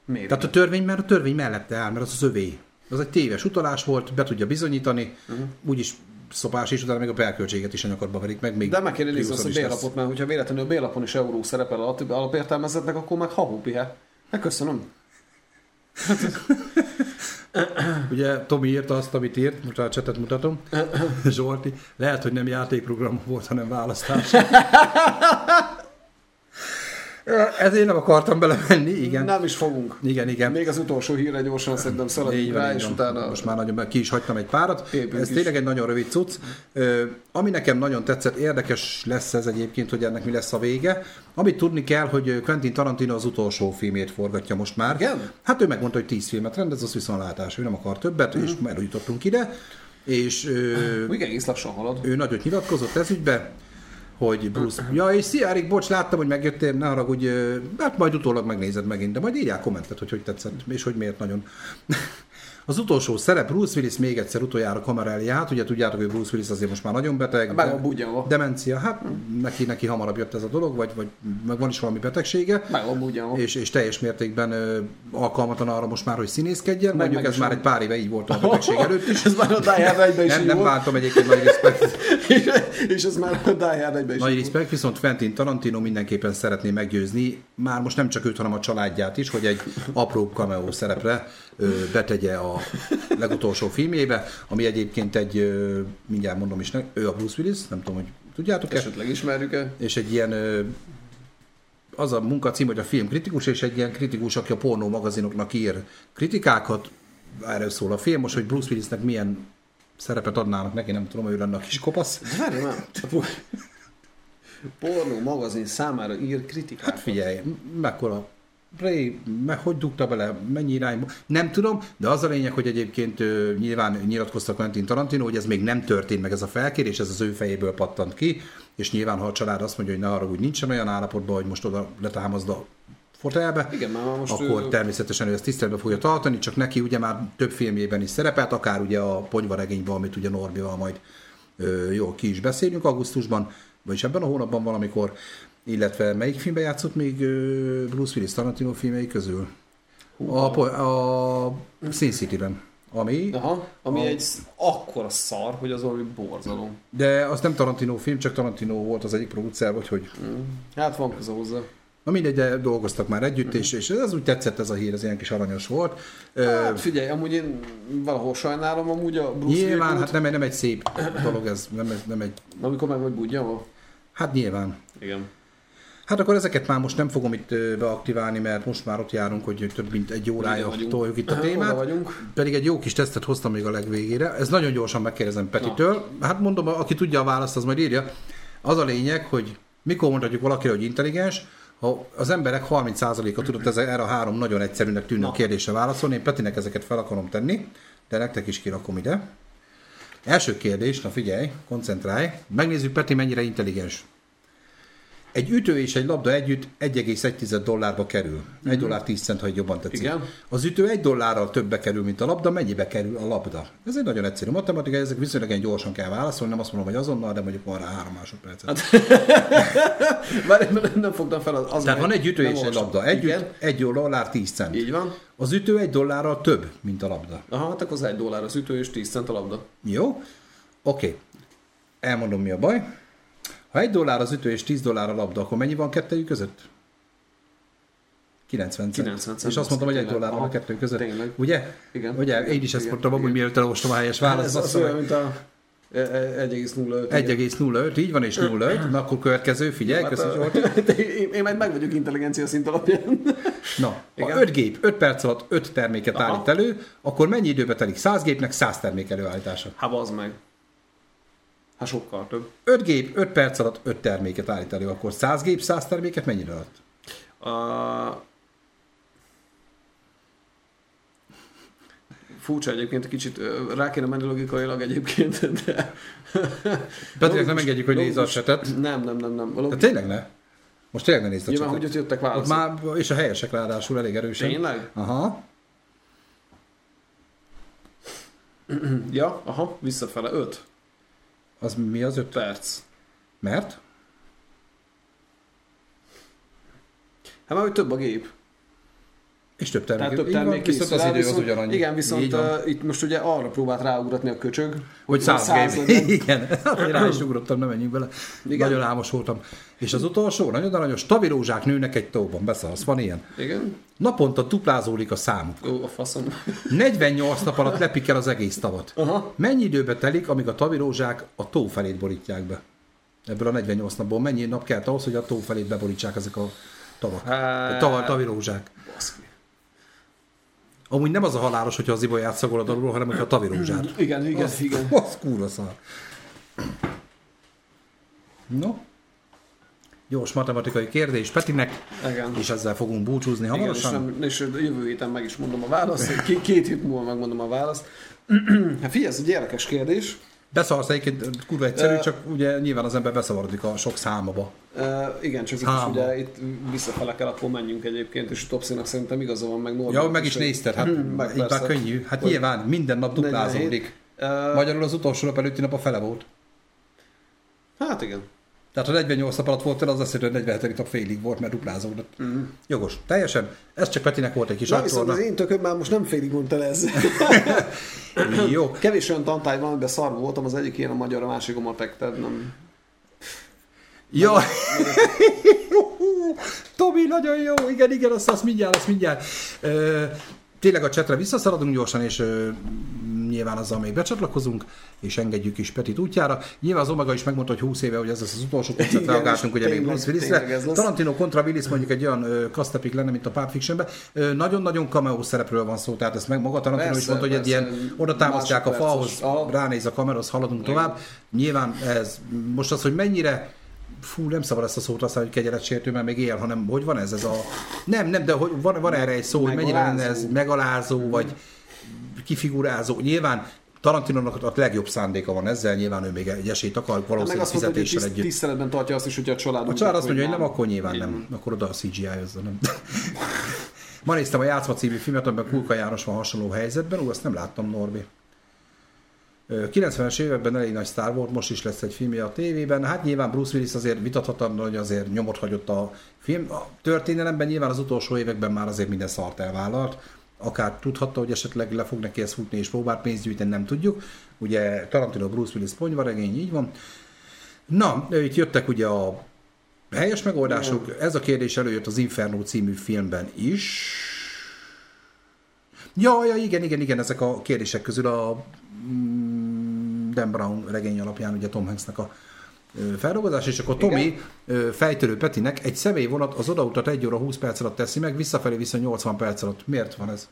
Miért? Tehát a törvény, mert a törvény mellette áll, mert az az övé. Az egy téves utalás volt, be tudja bizonyítani, uh-huh. úgyis szopás, és utána még a belköltséget is anyagokba verik meg. Még De meg kéne nézni azt a bérlapot, mert hogyha véletlenül a bérlapon is euró szerepel a alapértelmezetnek, akkor meg hahu pihe. Megköszönöm. Ugye Tomi írta azt, amit írt, most a csetet mutatom. Zsolti, lehet, hogy nem játékprogram volt, hanem választás. Ezért nem akartam belemenni, igen. Nem is fogunk. Igen, igen. Még az utolsó hírre gyorsan szerintem szaladjunk rá, van, és utána... Most már nagyon ki is hagytam egy párat. Épünk ez is. tényleg egy nagyon rövid cucc. Ami nekem nagyon tetszett, érdekes lesz ez egyébként, hogy ennek mi lesz a vége. Amit tudni kell, hogy Quentin Tarantino az utolsó filmét forgatja most már. Igen? Hát ő megmondta, hogy 10 filmet rendez, az viszontlátás. Ő nem akar többet, mm-hmm. és már jutottunk ide. És, Úgy egész lassan halad. Ő nagyot nyilatkozott ez ügybe hogy Bruce... Ja, és szia, Erik, bocs, láttam, hogy megjöttél, ne haragudj, hát majd utólag megnézed megint, de majd írjál kommentet, hogy hogy tetszett, és hogy miért nagyon. Az utolsó szerep, Bruce Willis még egyszer utoljára kamera elé hát ugye tudjátok, hogy Bruce Willis azért most már nagyon beteg. Meg a bugyanva. Demencia, hát neki, neki hamarabb jött ez a dolog, vagy, vagy meg van is valami betegsége. Meg a bugyanva. És, és teljes mértékben ö, alkalmatlan arra most már, hogy színészkedjen. Meg, Mondjuk meg ez már egy pár éve így volt a betegség előtt is. ez már a Die Hard is Nem, nem bántom egyébként nagy respekt. és, és ez már a Die Hard is Nagy respekt, viszont Quentin Tarantino mindenképpen szeretné meggyőzni, már most nem csak őt, hanem a családját is, hogy egy apró cameo szerepre betegye a legutolsó filmjébe, ami egyébként egy, mindjárt mondom is, ő a Bruce Willis, nem tudom, hogy tudjátok-e? Esetleg ismerjük-e? És egy ilyen az a munkacím, hogy a film kritikus, és egy ilyen kritikus, aki a pornó magazinoknak ír kritikákat, erről szól a film, most, hogy Bruce Willisnek milyen szerepet adnának neki, nem tudom, hogy ő lenne a kis kopasz. Várj már, por- pornó magazin számára ír kritikát. Hát figyelj, mekkora Ray, meg hogy dugta bele, mennyi irányba, nem tudom, de az a lényeg, hogy egyébként ö, nyilván nyilatkoztak Quentin Tarantino, hogy ez még nem történt meg ez a felkérés, ez az ő fejéből pattant ki, és nyilván, ha a család azt mondja, hogy ne arra, hogy nincsen olyan állapotban, hogy most oda letámazd a fotelbe, Igen, már most akkor ő- természetesen ő ezt tiszteletbe fogja tartani, csak neki ugye már több filmjében is szerepelt, akár ugye a Ponyvaregényben, amit ugye Norbival majd ö, jól ki is beszélünk augusztusban, vagyis ebben a hónapban valamikor, illetve melyik filmben játszott még Bruce Willis Tarantino filmei közül? A, po- a Sin City-ben. Ami, Aha, ami A- egy akkora szar, hogy az valami borzalom. de az nem Tarantino film, csak Tarantino volt az egyik producer, vagy hogy Hát van köze hozzá. Na mindegy, de dolgoztak már együtt, és, és ez úgy tetszett ez a hír, ez ilyen kis aranyos volt. Hát figyelj, amúgy én valahol sajnálom amúgy a Bruce Nyilván, Willis-t, hát nem, egy- nem egy szép dolog ez, nem, egy- nem egy, amikor meg vagy budjava. hát nyilván. Igen. Hát akkor ezeket már most nem fogom itt beaktiválni, mert most már ott járunk, hogy több mint egy órája toljuk itt a témát. vagyunk. Pedig egy jó kis tesztet hoztam még a legvégére. Ez nagyon gyorsan megkérdezem Petitől. Hát mondom, aki tudja a választ, az majd írja. Az a lényeg, hogy mikor mondhatjuk valakire, hogy intelligens, ha az emberek 30%-a tudott ez, erre a három nagyon egyszerűnek tűnő Na. kérdésre válaszolni, én Petinek ezeket fel akarom tenni, de nektek is kirakom ide. Első kérdés, na figyelj, koncentrálj. Megnézzük Peti mennyire intelligens. Egy ütő és egy labda együtt 1,1 dollárba kerül. 1 dollár 10 cent, ha jobban tetszik. Igen. Az ütő egy dollárral többbe kerül, mint a labda, mennyibe kerül a labda? Ez egy nagyon egyszerű matematika, ezek viszonylag gyorsan kell válaszolni, nem azt mondom, hogy azonnal, de mondjuk van rá három másodpercet. Bár én nem- fogtam fel az, Tehát van egy ütő és egy labda. Együtt Igen, egy dollár 10 cent. így van. Az ütő egy dollárral több, mint a labda. Aha, hát akkor az egy dollár az ütő és 10 cent a labda. Jó? Oké. Elmondom, mi a baj. Ha egy dollár az ütő és 10 dollár a labda, akkor mennyi van kettőjük között? 90 cent. 90 cent. És azt mondtam, hogy egy dollár van a kettő között. Tényleg. Ugye? Igen. Ugye? Én is ezt Igen. mondtam, amúgy Igen. mielőtt elolvastam a helyes Ez választ. az azt olyan, mint a e- e- 1,05. 1,05, így van, és 0,5. Na akkor következő, figyelj, Hát, köszönöm Zsolti. én, én meg meg vagyok intelligencia szint alapján. Na, ha Igen. 5 gép 5 perc alatt 5 terméket Aha. állít elő, akkor mennyi időbe telik 100 gépnek 100 termék előállítása? Hát az meg. Hát sokkal több. 5 gép 5 perc alatt 5 terméket állít elő, akkor 100 gép 100 terméket mennyi idő alatt? A... Furcsa egyébként, kicsit rá kéne menni logikailag egyébként, de... Petinek nem engedjük, hogy nézze a csetet. Nem, nem, nem, nem. De Logik... tényleg ne? Most tényleg ne nézd a Nyilván, csetet. hogy ott jöttek válaszok. már, és a helyesek ráadásul elég erősen. Tényleg? Aha. Ja, aha, visszafele. 5 Az mi az 5 perc. Mert? Hát már, hogy több a gép. És több termék. Tehát több Így van, termék viszont az idő az viszont- ugyanannyi. Igen, viszont uh, itt most ugye arra próbált ráugratni a köcsög, Hogy száz legyen. Igen, hát én rá is ugrottam, nem menjünk bele. Igen. Nagyon álmos voltam. És az utolsó, nagyon aranyos, tavirózsák nőnek egy tóban, beszarsz, van ilyen. Igen? Naponta duplázódik a számuk. Ó, a faszom. 48 nap alatt lepik el az egész tavat. Aha. Mennyi időbe telik, amíg a tavirózsák a tó felét borítják be? Ebből a 48 napból mennyi nap kell ahhoz, hogy a tó felét beborítsák ezek a tavak? Hát- Tavar, tavirózsák. Baszki. Amúgy nem az a halálos, hogyha az ibolyát szagolod alul, hanem hogyha a tavirózsát. Igen, igen, az, igen. Az kurva szar. No. Gyors matematikai kérdés Petinek, Igen. és ezzel fogunk búcsúzni Igen, és, hamarosan. nem, és jövő héten meg is mondom a választ, két, két hét múlva megmondom a választ. hát figyelj, ez egy érdekes kérdés. Beszarsz egyébként kurva egyszerű, Ö, csak ugye nyilván az ember beszavarodik a sok számaba. Uh, igen, csak itt Számba. is ugye itt visszafele kell akkor menjünk egyébként, és Topszinak szerintem igaza van, meg Norbert Ja, meg is nézted, hát Hmm, meg így már könnyű. Hát Hogy- nyilván minden nap 47. duplázódik. Uh, Magyarul az utolsó nap előtti nap a fele volt. hát igen. Tehát ha 48 nap alatt volt el, az azt jelenti, hogy 47. nap félig volt, mert duplázódott. Mm. Jogos. Teljesen. Ez csak Petinek volt egy kis Na viszont az én tököm már most nem félig mondta ez. Jó. Kevés olyan tantály van, amiben szarva voltam, az egyik ilyen a magyar, a másik a tehát nem... Ja. Tomi, nagyon jó, igen, igen, azt, azt mindjárt, azt mindjárt. Ö, tényleg a csetre visszaszaladunk gyorsan, és ö, nyilván azzal még becsatlakozunk, és engedjük is Petit útjára. Nyilván az Omega is megmondta, hogy 20 éve, hogy ez lesz az utolsó koncert, reagáltunk ugye még Bruce Willisre. Tarantino kontra Willis mondjuk egy olyan ö, kasztepik lenne, mint a Pulp Fictionben. Ö, Nagyon-nagyon cameo szerepről van szó, tehát ezt meg maga Tarantino is Persze, mondta, hogy egy ilyen oda támasztják a falhoz, Aha. ránéz a kamerához, haladunk tovább. Nyilván ez, most az, hogy mennyire Fú, nem szabad ezt a szót használni, hogy kegyeletsértő, mert még él, hanem hogy van ez, ez a... Nem, nem, de hogy van, van erre egy szó, hogy mennyire lenne ez Megalázó. vagy kifigurázó. Nyilván Tarantinónak a legjobb szándéka van ezzel, nyilván ő még egy esélyt akar, meg valószínűleg fizetéssel tiszt, együtt. tiszteletben tartja azt is, hogy a család. A család azt mondja, hogy nem, akkor nyilván nem. Akkor oda a CGI-ozza, nem. Ma néztem a Játszma című filmet, amiben Kulka János van hasonló helyzetben, ú, azt nem láttam, Norbi. Ö, 90-es években elég nagy sztár volt, most is lesz egy filmje a tévében. Hát nyilván Bruce Willis azért vitathatatlan, hogy azért nyomot hagyott a film. A történelemben nyilván az utolsó években már azért minden szart elvállalt. Akár tudhatta, hogy esetleg le fog neki ezt futni és próbál pénzt gyűjteni, nem tudjuk. Ugye Tarantino, Bruce Willis ponyvaregény, így van. Na, itt jöttek ugye a helyes megoldások. Ez a kérdés előjött az Inferno című filmben is. Ja, ja, igen, igen, igen, ezek a kérdések közül a Dan Brown regény alapján ugye Tom Hanksnek a feldolgozás, és akkor Tomi ö, fejtörő Petinek egy személyvonat az odautat 1 óra 20 perc alatt teszi meg, visszafelé viszont 80 perc alatt. Miért van ez?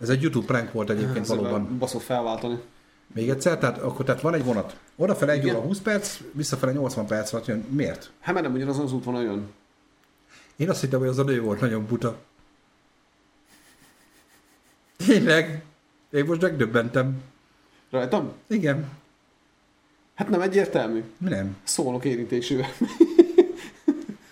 Ez egy YouTube prank volt egyébként valóban. Baszott felváltani. Még egyszer, tehát akkor tehát van egy vonat. Odafele 1 Igen. óra 20 perc, visszafele 80 perc alatt jön. Miért? Hát mert nem ugyanazon az útvonal jön. Én azt hittem, hogy az a nő volt nagyon buta. Tényleg? Én most megdöbbentem. Rajtam? Igen. Hát nem egyértelmű. Nem? Szólok érintésével.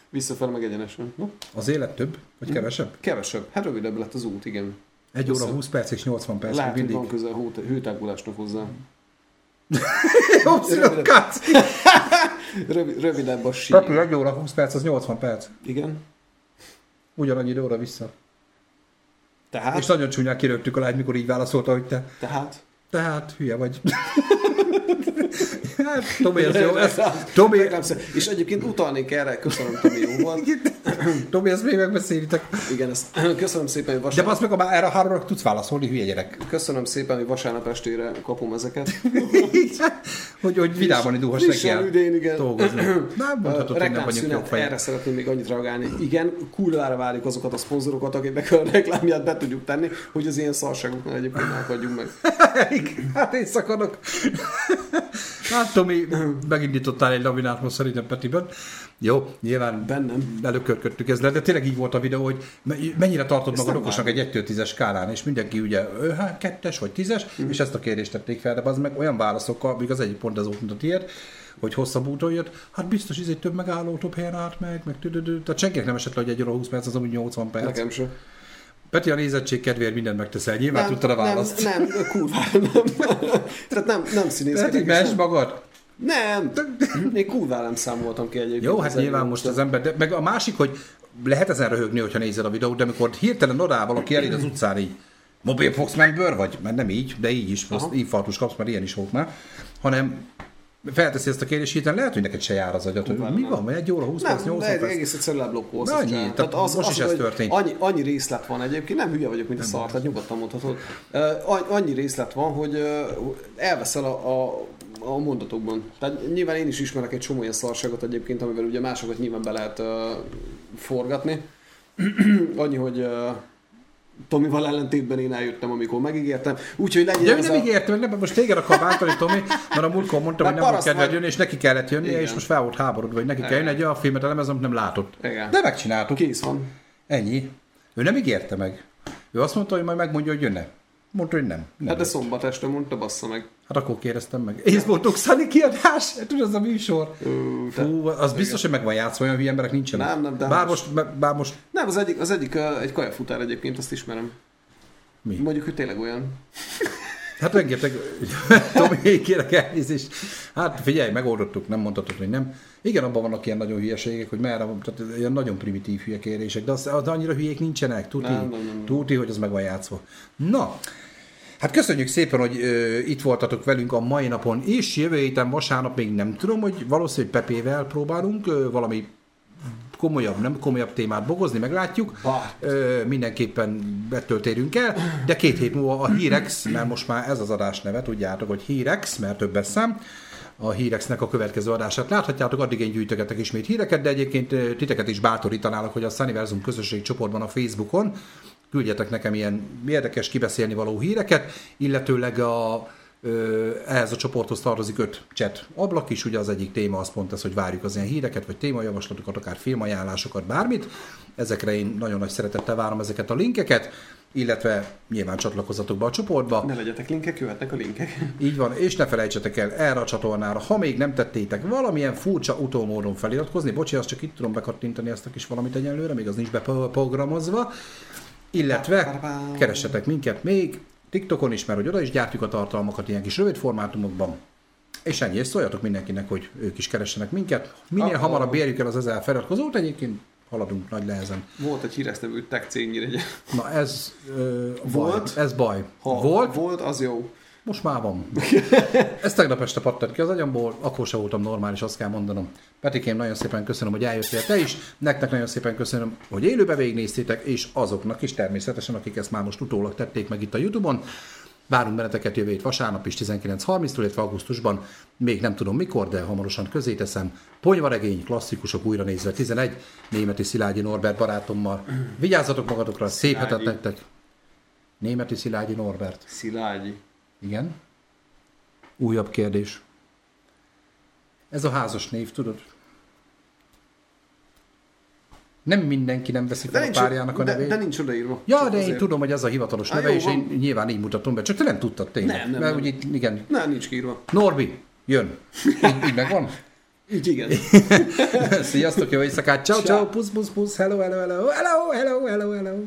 Visszafelé meg egyenesen. No? Az élet több? Vagy kevesebb? Kevesebb. Hát rövidebb lett az út, igen. 1 óra Vissza. 20 perc és 80 perc. Lehet, hogy van mindig. közel hó- hőtágulásnak hozzá. Jó, szívem, cut! Rövid, rövidebb a sí. Papi, 1 óra 20 perc, az 80 perc. Igen. Ugyanannyi óra vissza. Tehát? És nagyon csúnyán kirögtük alá, mikor így válaszolta, hogy te. Tehát? Tehát hülye vagy. hát, Tomi, ez jó. Ez, Tomi. És egyébként utalnék erre, köszönöm Tomi, jó volt. Tomi, ezt még megbeszélitek. Igen, ezt köszönöm szépen, hogy De vasárnap, azt meg, erre a háromra tudsz válaszolni, hülye gyerek. köszönöm szépen, hogy vasárnap estére kapom ezeket. hogy, hogy vidáman indulhass neki üdén, igen. dolgozni. Nem mondhatod, hogy nem vagyunk Reklámszünet, jogfejek. erre szeretném még annyit reagálni. Igen, kurvára várjuk azokat a szponzorokat, akiknek a reklámját be tudjuk tenni, hogy az ilyen szarságoknál egyébként ne akadjunk meg. hát én szakadok. hát Tomi, megindítottál egy laminát most szerintem Petiben. Jó, nyilván Bennem. előkörködtük ezzel, de tényleg így volt a videó, hogy me- mennyire tartod Ezt magad okosnak egy 1 10 skálán, és mindenki ugye ö, hát kettes vagy tízes, Mhm. és ezt a kérdést tették fel, de az meg olyan válaszokkal, még az egyik pont az volt, mint a tiéd, hogy hosszabb úton jött, hát biztos izé több megálló, több helyen állt meg, meg tüdödő. Tehát senkinek nem esett le, hogy egy óra 20 perc, az amúgy 80 perc. Nekem sem. Peti a nézettség kedvéért mindent megteszel, nyilván tudtad a választ. Nem, nem, kurvára nem. Tehát nem, nem Peti, színészkedek. és mess nem- magad. Nem, én kurvára nem számoltam ki egyébként. Jó, hát nyilván most az ember, de meg a másik, hogy lehet ezen röhögni, hogyha nézed a videót, de amikor hirtelen odáll valaki eléd az utcán így, mobil Foxman bőr vagy? Mert nem így, de így is, most infarktus kapsz, mert ilyen is volt már, hanem felteszi ezt a kérdést, hirtelen lehet, hogy neked se jár az agyat, hogy mi nem. van, vagy egy óra, 20 perc, Nem, 80 de perc. egész egyszerűen leblokkolsz. Annyi, tehát most is ez hogy történt. Annyi, annyi részlet van egyébként, nem hülye vagyok, mint a szar, tehát nyugodtan mondhatod. Uh, annyi részlet van, hogy uh, elveszel a, a, a mondatokban. Tehát nyilván én is ismerek egy csomó ilyen szarságot egyébként, amivel ugye másokat nyilván be lehet uh, forgatni. annyi, hogy uh, Tomival ellentétben én eljöttem, amikor megígértem. Úgyhogy legyen ő ez nem a... ígértem, nem, most téged akar bántani, Tomi, mert a múltkor mondtam, hogy nem volt kedved jönni, és neki kellett jönnie, Igen. és most fel volt háborodva, hogy neki kell jönni egy olyan filmet elemez, amit nem látott. Igen. De megcsináltuk. Kész van. Ennyi. Ő nem ígérte meg. Ő azt mondta, hogy majd megmondja, hogy jönne. Mondta, hogy nem. nem. Hát de szombat este mondta, bassza meg. Hát akkor kérdeztem meg. Észboltok Szani kiadás? Tudod, az a műsor? Ö, Fú, az biztos, hogy meg van játszva, olyan hülye emberek nincsenek. Nem, nem, de bár hát most, bár most Nem, az egyik, az egyik egy kajafutár egyébként, azt ismerem. Mi? Mondjuk, hogy tényleg olyan. Hát rengeteg, Tomi, kérek elnézést. Hát figyelj, megoldottuk, nem mondhatod, hogy nem. Igen, abban vannak ilyen nagyon hülyeségek, hogy merre, tehát ilyen nagyon primitív hülye kérések, de az, az annyira hülyék nincsenek, tuti, Nem, nem, nem, nem. tuti, hogy az meg van játszva. Na, Hát köszönjük szépen, hogy ö, itt voltatok velünk a mai napon, és jövő héten vasárnap még nem tudom, hogy valószínűleg Pepével próbálunk ö, valami komolyabb, nem komolyabb témát bogozni, meglátjuk. Ö, mindenképpen ettől térünk el, de két hét múlva a Hírex, mert most már ez az adás neve, tudjátok, hogy Hírex, mert többes szám, a Hírexnek a következő adását láthatjátok, addig én gyűjtögetek ismét híreket, de egyébként titeket is bátorítanálok, hogy a Sunniversum közösségi csoportban a Facebookon küldjetek nekem ilyen érdekes kibeszélni való híreket, illetőleg a Ö, ehhez a csoporthoz tartozik öt chat ablak is, ugye az egyik téma az pont ez, hogy várjuk az ilyen híreket, vagy témajavaslatokat, akár filmajánlásokat, bármit. Ezekre én nagyon nagy szeretettel várom ezeket a linkeket, illetve nyilván csatlakozatok be a csoportba. Ne legyetek linkek, jöhetnek a linkek. Így van, és ne felejtsetek el erre a csatornára, ha még nem tettétek valamilyen furcsa utómódon feliratkozni, bocsi, azt csak itt tudom bekattintani ezt a kis valamit egyelőre, még az nincs beprogramozva, illetve keressetek minket még TikTokon is, mert hogy oda is gyártjuk a tartalmakat ilyen kis rövid formátumokban. És ennyi, és szóljatok mindenkinek, hogy ők is keressenek minket. Minél Ah, hamarabb érjük el az ezzel feliratkozót, egyébként haladunk nagy lehezen. Volt egy híres nevű tech cég Nyíregyén. Na ez ö, Volt? baj. Ez baj. Ha Volt, Volt, az jó. most már van. Ez tegnap este pattant ki az agyamból, akkor sem voltam normális, azt kell mondanom. Petikém, nagyon szépen köszönöm, hogy eljöttél te is. Nektek nagyon szépen köszönöm, hogy élőbe végignéztétek, és azoknak is természetesen, akik ezt már most utólag tették meg itt a Youtube-on. Várunk benneteket jövő hét vasárnap is 19.30-tól, illetve augusztusban, még nem tudom mikor, de hamarosan közé teszem. Ponyvaregény, klasszikusok újra nézve 11, németi Szilágyi Norbert barátommal. Vigyázzatok magatokra, szép hetet nektek. Németi Szilágyi Norbert. Szilágyi. Igen. Újabb kérdés. Ez a házas név, tudod? Nem mindenki nem veszi fel a párjának a de, nevét. de nincs odaírva. Ja, de én azért. tudom, hogy ez a hivatalos Á, neve, jó, és én van. nyilván így mutatom be. Csak te nem tudtad tényleg. Nem, nem, Mert nem. úgy igen. Nem, nincs kiírva. Norbi, jön. Így, így megvan? Így igen. Sziasztok, jó éjszakát. Ciao. ciao, pusz, pusz, pusz, hello, hello, hello, hello, hello, hello, hello.